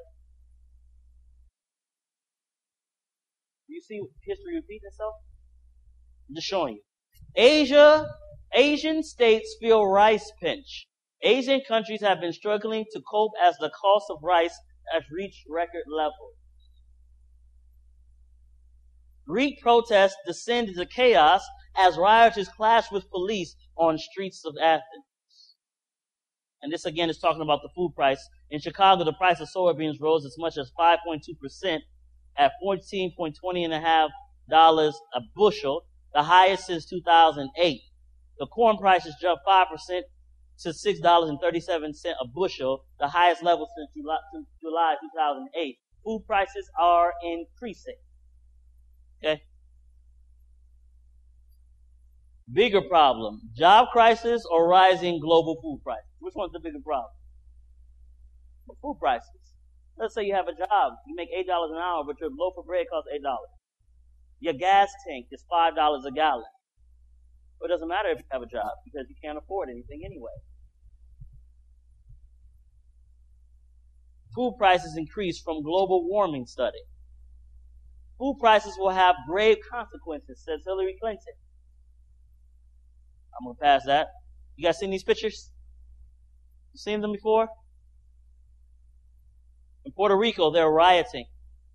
You see history repeating itself? I'm just showing you. Asia, Asian states feel rice pinch. Asian countries have been struggling to cope as the cost of rice has reached record levels. Greek protests descend into chaos as rioters clash with police on streets of Athens. And this again is talking about the food price. In Chicago, the price of soybeans rose as much as 5.2% at 14.20 and a half dollars a bushel, the highest since 2008. The corn prices jumped 5% to $6.37 a bushel, the highest level since July, since July 2008. Food prices are increasing. Okay? Bigger problem, job crisis or rising global food prices? Which one's the bigger problem? food prices. Let's say you have a job, you make $8 an hour, but your loaf of bread costs $8. Your gas tank is $5 a gallon. But it doesn't matter if you have a job because you can't afford anything anyway. Food prices increase from global warming study. Food prices will have grave consequences, says Hillary Clinton. I'm gonna pass that. You guys seen these pictures? Seen them before? Puerto Rico, they're rioting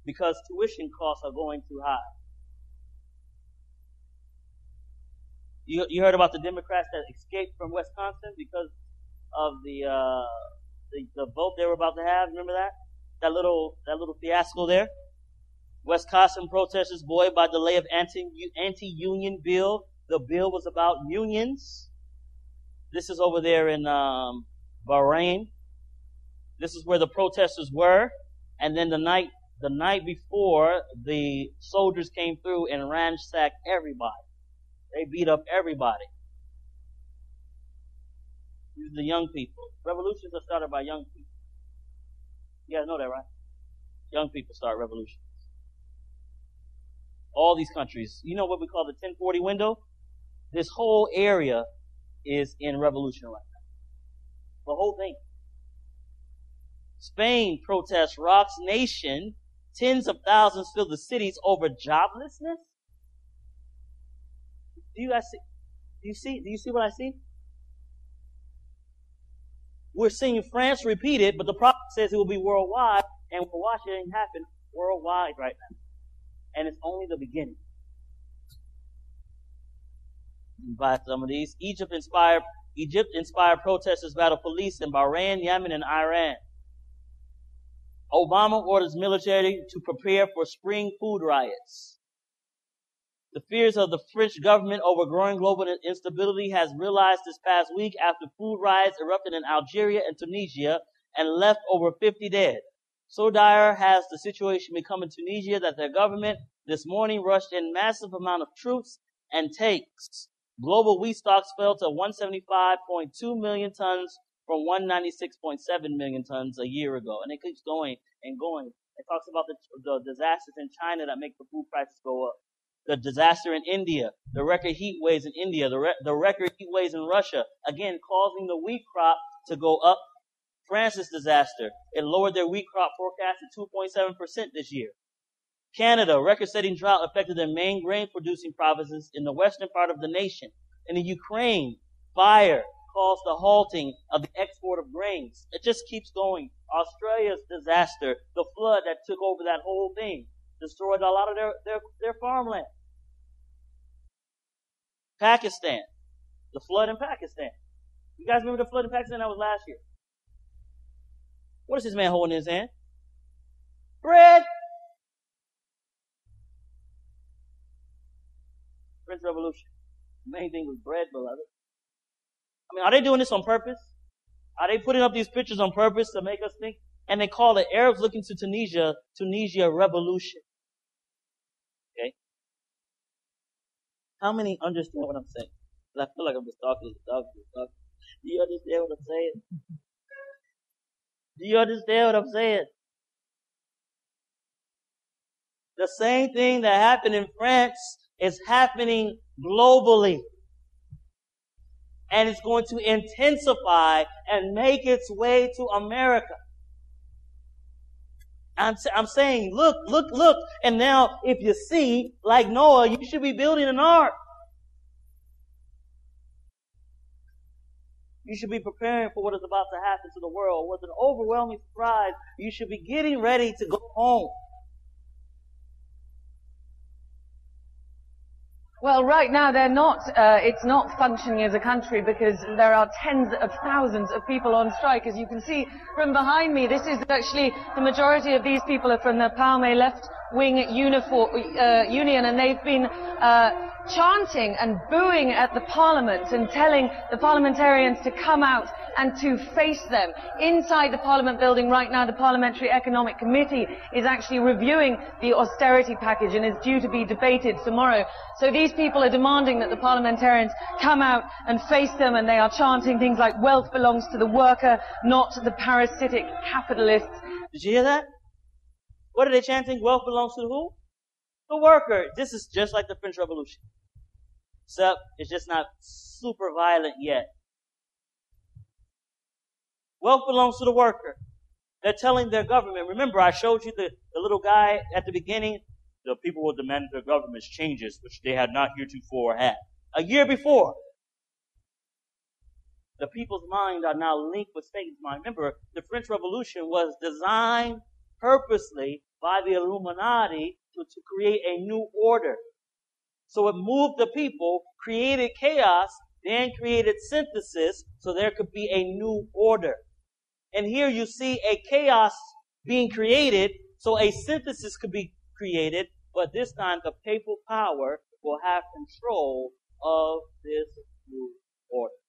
because tuition costs are going too high. You, you heard about the Democrats that escaped from Wisconsin because of the, uh, the the vote they were about to have. Remember that that little that little fiasco there. Wisconsin protesters buoyed by delay of anti anti union bill. The bill was about unions. This is over there in um, Bahrain. This is where the protesters were, and then the night the night before, the soldiers came through and ransacked everybody. They beat up everybody. These are the young people. Revolutions are started by young people. You guys know that, right? Young people start revolutions. All these countries. You know what we call the 1040 window? This whole area is in revolution right now. The whole thing. Spain protests rocks nation. Tens of thousands fill the cities over joblessness. Do you guys see? Do you see? Do you see what I see? We're seeing France repeat it, but the prophet says it will be worldwide, and we're watching it happen worldwide right now. And it's only the beginning. By some of these, Egypt inspired Egypt inspired protesters battle police in Bahrain, Yemen, and Iran. Obama orders military to prepare for spring food riots. The fears of the French government over growing global instability has realized this past week after food riots erupted in Algeria and Tunisia and left over 50 dead. So dire has the situation become in Tunisia that their government this morning rushed in massive amount of troops and tanks. Global wheat stocks fell to 175.2 million tons from 196.7 million tons a year ago. And it keeps going and going. It talks about the, the disasters in China that make the food prices go up. The disaster in India, the record heat waves in India, the, re- the record heat waves in Russia, again causing the wheat crop to go up. France's disaster, it lowered their wheat crop forecast to 2.7% this year. Canada, record-setting drought affected their main grain-producing provinces in the western part of the nation. And in Ukraine, fire caused the halting of the export of grains. It just keeps going. Australia's disaster, the flood that took over that whole thing, destroyed a lot of their, their, their farmland. Pakistan, the flood in Pakistan. You guys remember the flood in Pakistan? That was last year. What is this man holding in his hand? Bread. French Revolution. The main thing was bread, beloved. I mean, are they doing this on purpose? Are they putting up these pictures on purpose to make us think? And they call it Arabs looking to Tunisia, Tunisia revolution. Okay? How many understand what I'm saying? I feel like I'm just talking, talking, talking. Do you understand what I'm saying? Do you understand what I'm saying? The same thing that happened in France is happening globally. And it's going to intensify and make its way to America. I'm, I'm saying, look, look, look. And now, if you see, like Noah, you should be building an ark. You should be preparing for what is about to happen to the world. With an overwhelming surprise, you should be getting ready to go home.
Well, right now they're not. Uh, it's not functioning as a country because there are tens of thousands of people on strike. As you can see from behind me, this is actually the majority of these people are from the PAME left wing uh, union, and they've been uh, chanting and booing at the parliament and telling the parliamentarians to come out and to face them. Inside the parliament building right now, the Parliamentary Economic Committee is actually reviewing the austerity package and is due to be debated tomorrow. So these people are demanding that the parliamentarians come out and face them and they are chanting things like wealth belongs to the worker, not the parasitic capitalists.
Did you hear that? What are they chanting? Wealth belongs to who? The worker. This is just like the French Revolution. Except it's just not super violent yet. Wealth belongs to the worker. They're telling their government. Remember, I showed you the, the little guy at the beginning. The people will demand their government's changes, which they had not heretofore had. A year before, the people's mind are now linked with Satan's mind. Remember, the French Revolution was designed purposely by the Illuminati to, to create a new order. So it moved the people, created chaos, then created synthesis so there could be a new order. And here you see a chaos being created so a synthesis could be created, but this time the papal power will have control of this new order.